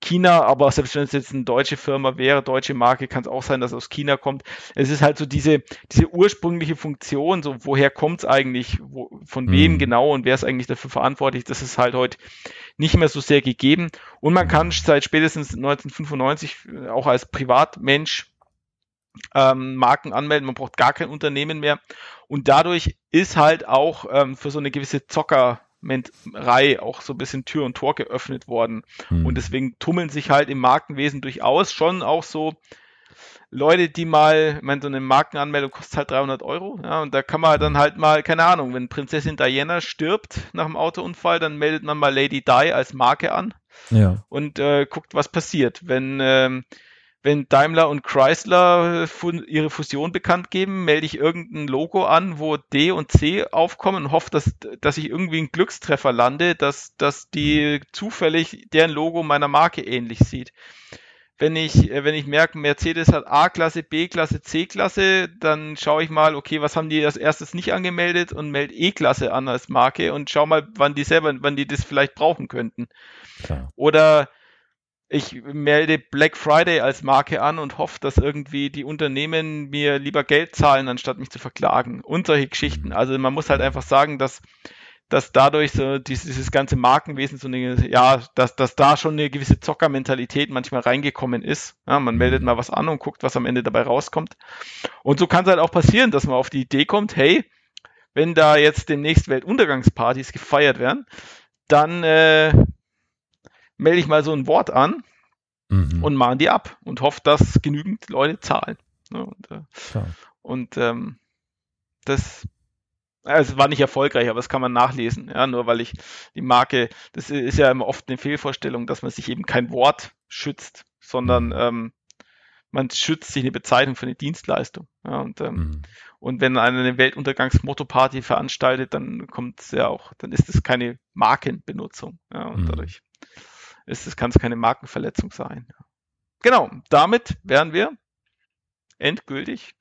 China, aber selbst wenn es jetzt eine deutsche Firma wäre, deutsche Marke, kann es auch sein, dass es aus China kommt. Es ist halt so diese, diese ursprüngliche Funktion, so woher kommt es eigentlich, wo, von wem Mhm. genau und wer ist eigentlich dafür verantwortlich, das ist halt heute nicht mehr so sehr gegeben. Und man kann seit spätestens 1995 auch als Privatmensch ähm, Marken anmelden, man braucht gar kein Unternehmen mehr. Und dadurch ist halt auch ähm, für so eine gewisse Zockerei auch so ein bisschen Tür und Tor geöffnet worden. Mhm. Und deswegen tummeln sich halt im Markenwesen durchaus schon auch so Leute, die mal, ich meine, so eine Markenanmeldung kostet halt 300 Euro, ja, und da kann man dann halt mal, keine Ahnung, wenn Prinzessin Diana stirbt nach dem Autounfall, dann meldet man mal Lady Di als Marke an ja. und äh, guckt, was passiert. Wenn, ähm, wenn Daimler und Chrysler ihre Fusion bekannt geben, melde ich irgendein Logo an, wo D und C aufkommen und hoffe, dass, dass ich irgendwie einen Glückstreffer lande, dass, dass die zufällig deren Logo meiner Marke ähnlich sieht wenn ich, äh, wenn ich merke, Mercedes hat A-Klasse, B-Klasse, C-Klasse, dann schaue ich mal, okay, was haben die als erstes nicht angemeldet und melde E-Klasse an als Marke und schau mal, wann die selber, wann die das vielleicht brauchen könnten. Klar. Oder ich melde Black Friday als Marke an und hoffe, dass irgendwie die Unternehmen mir lieber Geld zahlen, anstatt mich zu verklagen. Und solche Geschichten. Also man muss halt einfach sagen, dass dass dadurch so dieses, dieses ganze Markenwesen so eine, ja, dass, dass da schon eine gewisse Zockermentalität manchmal reingekommen ist. Ja, man meldet mal was an und guckt, was am Ende dabei rauskommt. Und so kann es halt auch passieren, dass man auf die Idee kommt, hey, wenn da jetzt demnächst Weltuntergangspartys gefeiert werden, dann äh, melde ich mal so ein Wort an mhm. und mahn die ab und hoffe, dass genügend Leute zahlen. Ja, und, äh, und ähm, das also war nicht erfolgreich, aber das kann man nachlesen. Ja, nur weil ich die Marke, das ist ja immer oft eine Fehlvorstellung, dass man sich eben kein Wort schützt, sondern mhm. ähm, man schützt sich eine Bezeichnung für eine Dienstleistung. Ja, und, ähm, mhm. und wenn einer eine Weltuntergangs-Motto-Party veranstaltet, dann kommt es ja auch, dann ist es keine Markenbenutzung. Ja, und mhm. dadurch ist es, kann es keine Markenverletzung sein. Genau, damit wären wir endgültig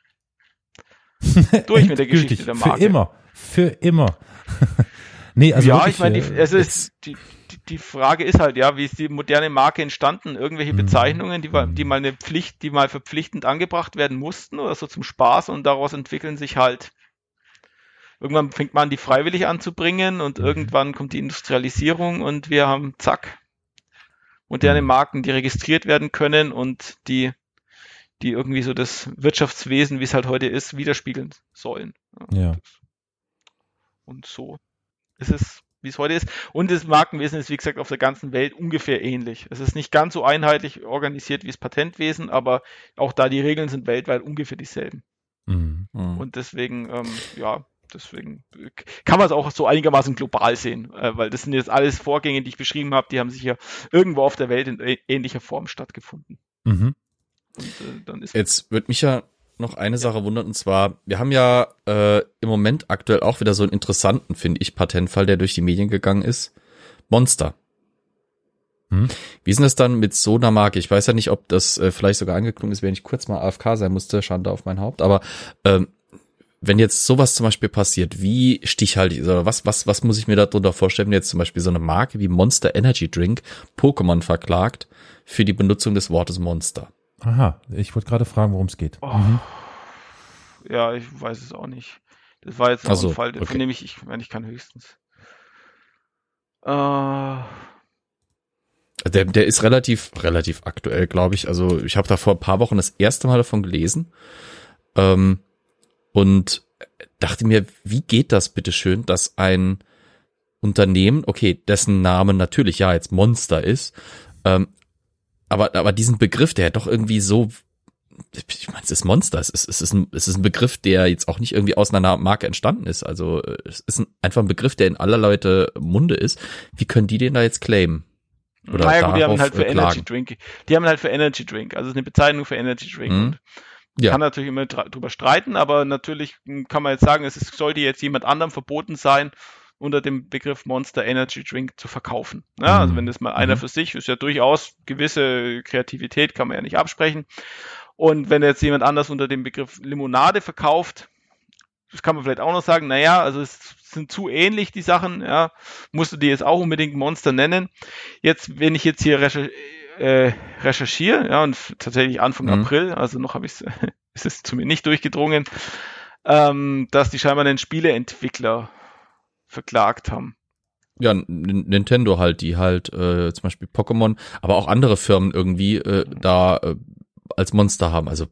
(laughs) durch mit der Geschichte der Marke. Für immer. Für immer. (laughs) nee, also ja, wirklich, ich meine, die, also ist, die, die Frage ist halt, ja, wie ist die moderne Marke entstanden? Irgendwelche mhm. Bezeichnungen, die, die mal eine Pflicht, die mal verpflichtend angebracht werden mussten oder so zum Spaß und daraus entwickeln sich halt irgendwann fängt man an, die freiwillig anzubringen und mhm. irgendwann kommt die Industrialisierung und wir haben zack moderne mhm. Marken, die registriert werden können und die die irgendwie so das Wirtschaftswesen, wie es halt heute ist, widerspiegeln sollen. Ja. ja. Und so ist es, wie es heute ist. Und das Markenwesen ist, wie gesagt, auf der ganzen Welt ungefähr ähnlich. Es ist nicht ganz so einheitlich organisiert wie das Patentwesen, aber auch da die Regeln sind weltweit ungefähr dieselben. Mhm. mhm. Und deswegen, ähm, ja, deswegen kann man es auch so einigermaßen global sehen, äh, weil das sind jetzt alles Vorgänge, die ich beschrieben habe, die haben sich ja irgendwo auf der Welt in ähnlicher Form stattgefunden. Mhm. Und, äh, jetzt wird mich ja noch eine Sache wundert, und zwar, wir haben ja äh, im Moment aktuell auch wieder so einen interessanten, finde ich, Patentfall, der durch die Medien gegangen ist. Monster. Hm? Wie ist denn das dann mit so einer Marke? Ich weiß ja nicht, ob das äh, vielleicht sogar angeklungen ist, wenn ich kurz mal AFK sein musste, Schande auf mein Haupt, aber ähm, wenn jetzt sowas zum Beispiel passiert, wie stichhaltig oder was, was, was muss ich mir darunter vorstellen, wenn jetzt zum Beispiel so eine Marke wie Monster Energy Drink Pokémon verklagt für die Benutzung des Wortes Monster? Aha, ich wollte gerade fragen, worum es geht. Oh. Mhm. Ja, ich weiß es auch nicht. Das war jetzt auch so, ein Fall, okay. von dem ich, ich meine, ich kann höchstens. Äh, der, der ist relativ, relativ aktuell, glaube ich. Also ich habe da vor ein paar Wochen das erste Mal davon gelesen ähm, und dachte mir, wie geht das bitteschön, dass ein Unternehmen, okay, dessen Name natürlich ja jetzt Monster ist, ähm, aber, aber diesen Begriff, der doch irgendwie so, ich meine, es ist Monster, es ist, es, ist ein, es ist ein Begriff, der jetzt auch nicht irgendwie aus einer Marke entstanden ist. Also es ist ein, einfach ein Begriff, der in aller Leute Munde ist. Wie können die den da jetzt claimen? Oder naja, gut, die haben halt für klagen. Energy Drink. Die haben halt für Energy Drink. Also es ist eine Bezeichnung für Energy Drink. Mhm. Ja. Kann natürlich immer drüber streiten, aber natürlich kann man jetzt sagen, es sollte jetzt jemand anderem verboten sein, unter dem Begriff Monster Energy Drink zu verkaufen. Ja, also mhm. wenn das mal einer mhm. für sich ist, ja durchaus gewisse Kreativität kann man ja nicht absprechen. Und wenn jetzt jemand anders unter dem Begriff Limonade verkauft, das kann man vielleicht auch noch sagen, naja, also es sind zu ähnlich die Sachen, ja, musst du die jetzt auch unbedingt Monster nennen. Jetzt, wenn ich jetzt hier recher äh, recherchiere, ja, und tatsächlich Anfang mhm. April, also noch habe ich (laughs) es, ist es zu mir nicht durchgedrungen, ähm, dass die scheinbar einen Spieleentwickler verklagt haben. ja, Nintendo halt, die halt äh, zum Beispiel Pokémon, aber auch andere Firmen irgendwie äh, da äh, als Monster haben. Also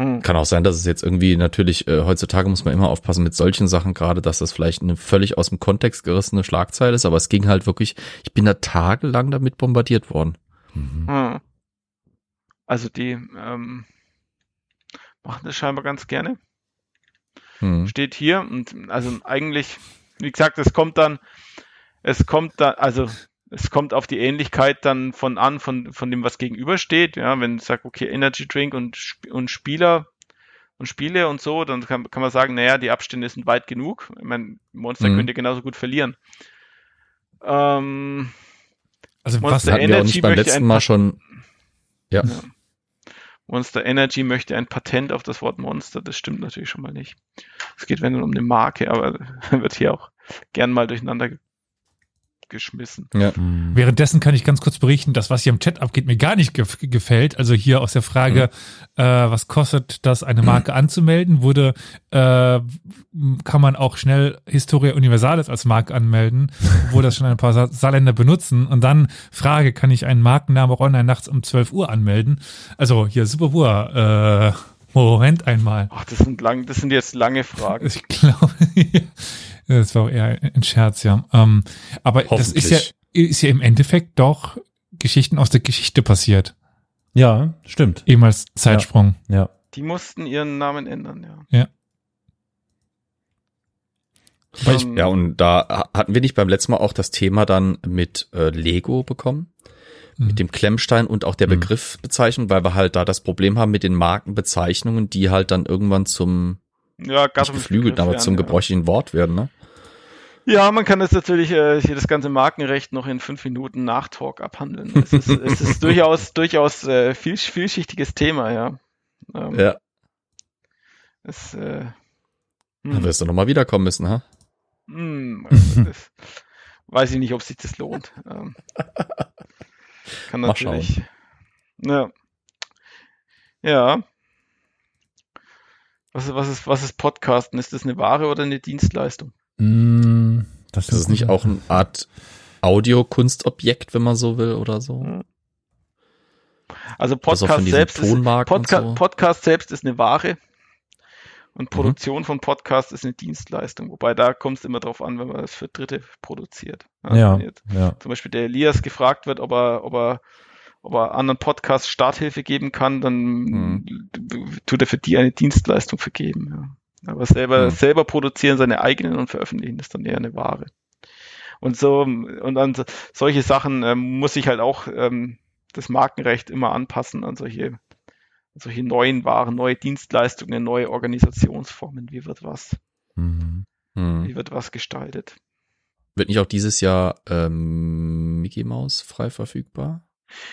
hm. kann auch sein, dass es jetzt irgendwie natürlich, äh, heutzutage muss man immer aufpassen mit solchen Sachen, gerade dass das vielleicht eine völlig aus dem Kontext gerissene Schlagzeile ist, aber es ging halt wirklich, ich bin da tagelang damit bombardiert worden. Mhm. Hm. Also die ähm, machen das scheinbar ganz gerne. Hm. Steht hier und also eigentlich wie gesagt, es kommt dann, es kommt dann, also es kommt auf die Ähnlichkeit dann von an, von, von dem, was gegenübersteht. Ja, wenn ich sage, okay, Energy Drink und, und Spieler und Spiele und so, dann kann, kann man sagen, naja, die Abstände sind weit genug. Ich meine, Monster mhm. könnt ihr genauso gut verlieren. Ähm, also Monster was hatten Energy wir uns beim letzten Mal schon. Ja. ja. Monster Energy möchte ein Patent auf das Wort Monster. Das stimmt natürlich schon mal nicht. Es geht wenn um eine Marke, aber (laughs) wird hier auch gern mal durcheinander geschmissen. Ja. Mhm. Währenddessen kann ich ganz kurz berichten, dass was hier im Chat abgeht, mir gar nicht gef gefällt. Also hier aus der Frage, mhm. äh, was kostet das, eine Marke mhm. anzumelden, wurde, äh, kann man auch schnell Historia Universalis als Marke anmelden, (laughs) wo das schon ein paar Saarländer benutzen. Und dann Frage, kann ich einen Markennamen auch online nachts um 12 Uhr anmelden? Also hier Super äh, Moment einmal. Ach, das sind lang, das sind jetzt lange Fragen. Ich glaube, (laughs) das war eher ein Scherz, ja. Ähm, aber das ist ja, ist ja im Endeffekt doch Geschichten aus der Geschichte passiert. Ja, stimmt. Ehemals Zeitsprung. Ja. ja. Die mussten ihren Namen ändern, ja. Ja. Ich, ja, und da hatten wir nicht beim letzten Mal auch das Thema dann mit äh, Lego bekommen? Mhm. Mit dem Klemmstein und auch der mhm. Begriffbezeichnung, weil wir halt da das Problem haben mit den Markenbezeichnungen, die halt dann irgendwann zum ja, nicht geflügelt, aber zum gebräuchlichen Wort werden, ne? Ja, man kann das natürlich äh, hier das ganze Markenrecht noch in fünf Minuten Nachtalk abhandeln. Es ist, es ist (laughs) durchaus durchaus äh, viel, vielschichtiges Thema, ja. Ähm, ja. Es, äh, hm. Dann wirst du nochmal wiederkommen müssen, ha? Hm, also das, (laughs) weiß ich nicht, ob sich das lohnt. Ähm, kann natürlich. Ja. Ja. Was, was, ist, was ist Podcasten? Ist das eine Ware oder eine Dienstleistung? Mm, das ist, ist es nicht auch eine Art Audiokunstobjekt, wenn man so will, oder so? Hm. Also Podcast selbst, ist, Podca so. Podcast selbst ist eine Ware und mhm. Produktion mhm. von Podcast ist eine Dienstleistung. Wobei da kommt es immer drauf an, wenn man das für Dritte produziert. Ja, ja, ja. Zum Beispiel der Elias gefragt wird, ob er, ob er ob er anderen Podcasts Starthilfe geben kann, dann mhm. tut er für die eine Dienstleistung vergeben. Aber selber, mhm. selber produzieren seine eigenen und veröffentlichen ist dann eher eine Ware. Und so, und an solche Sachen ähm, muss ich halt auch ähm, das Markenrecht immer anpassen an solche, solche neuen Waren, neue Dienstleistungen, neue Organisationsformen. Wie wird was? Mhm. Mhm. Wie wird was gestaltet? Wird nicht auch dieses Jahr ähm, Mickey Mouse frei verfügbar?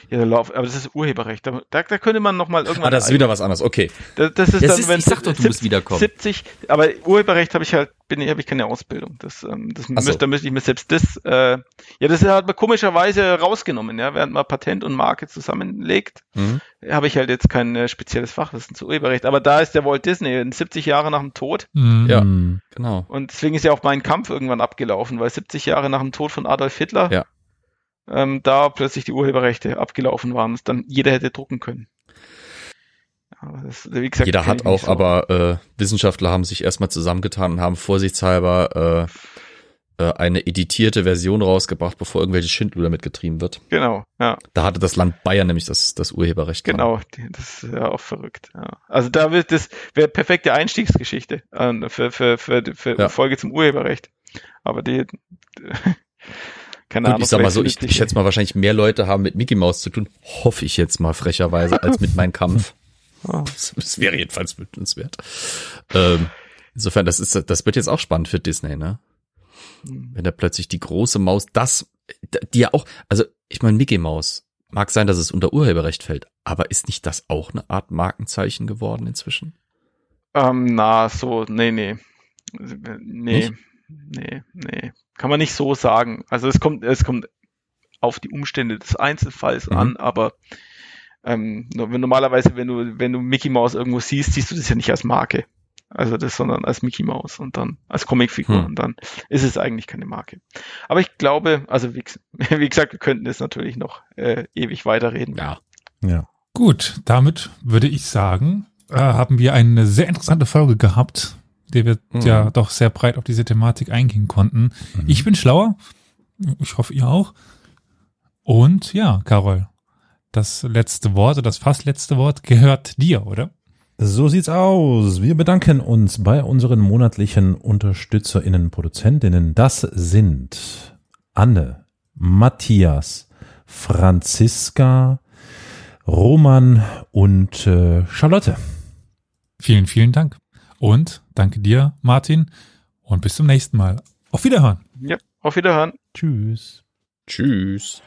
Ja, der Lauf, aber das ist Urheberrecht. Da, da, da könnte man noch mal irgendwann. Ah, das ist wieder was anderes. Okay. Das, das ist das dann, ist, wenn ich sag doch, du 70, musst wiederkommen. 70, aber Urheberrecht habe ich halt, bin ich, habe ich keine Ausbildung. Das, ähm, das müsste, so. da müsste ich mir selbst das, äh, ja, das hat man komischerweise rausgenommen, ja, während man Patent und Marke zusammenlegt, mhm. habe ich halt jetzt kein äh, spezielles Fachwissen zu Urheberrecht. Aber da ist der Walt Disney 70 Jahre nach dem Tod. Mhm. Ja, genau. Und deswegen ist ja auch mein Kampf irgendwann abgelaufen, weil 70 Jahre nach dem Tod von Adolf Hitler. Ja ähm, da plötzlich die Urheberrechte abgelaufen waren, dass dann jeder hätte drucken können. Das, wie gesagt, jeder hat auch, so. aber äh, Wissenschaftler haben sich erstmal zusammengetan und haben vorsichtshalber äh, äh, eine editierte Version rausgebracht, bevor irgendwelche Schindluder damit getrieben wird. Genau, ja. Da hatte das Land Bayern nämlich das, das Urheberrecht. Genau, dran. das ist ja auch verrückt. Ja. Also da wird das wäre perfekte Einstiegsgeschichte äh, für, für, für, für ja. Folge zum Urheberrecht. Aber die (laughs) keine Gut, Ahnung. Ich sag mal so, ich, ich schätze mal wahrscheinlich mehr Leute haben mit Mickey Mouse zu tun, hoffe ich jetzt mal frecherweise, als mit meinem Kampf. (laughs) Das, das wäre jedenfalls wünschenswert. Ähm, insofern, das ist, das wird jetzt auch spannend für Disney, ne? Hm. Wenn da plötzlich die große Maus, das, die ja auch, also ich meine, Mickey Mouse, mag sein, dass es unter Urheberrecht fällt, aber ist nicht das auch eine Art Markenzeichen geworden inzwischen? Ähm, na, so, nee, nee. Nee, nicht? nee, nee. Kann man nicht so sagen. Also es kommt, es kommt auf die Umstände des Einzelfalls mhm. an, aber ähm, normalerweise, wenn du, wenn du Mickey Mouse irgendwo siehst, siehst du das ja nicht als Marke. Also das, sondern als Mickey Mouse und dann als Comicfigur Hm. und dann ist es eigentlich keine Marke. Aber ich glaube, also wie, (laughs) wie gesagt, wir könnten das natürlich noch äh, ewig weiterreden. Ja. Ja. Gut, damit würde ich sagen, äh, haben wir eine sehr interessante Folge gehabt, der wir Mhm. ja doch sehr breit auf diese Thematik eingehen konnten. Ich bin schlauer. Ich hoffe, ihr auch. Und ja, Carol, das letzte Wort oder das fast letzte Wort gehört dir, oder? So sieht's aus. Wir bedanken uns bei unseren monatlichen UnterstützerInnen, Produzentinnen. Das sind Anne, Matthias, Franziska, Roman und äh, Charlotte. Vielen, vielen Dank. Und danke dir, Martin. Und bis zum nächsten Mal. Auf Wiederhören. Ja, auf Wiederhören. Tschüss. Tschüss.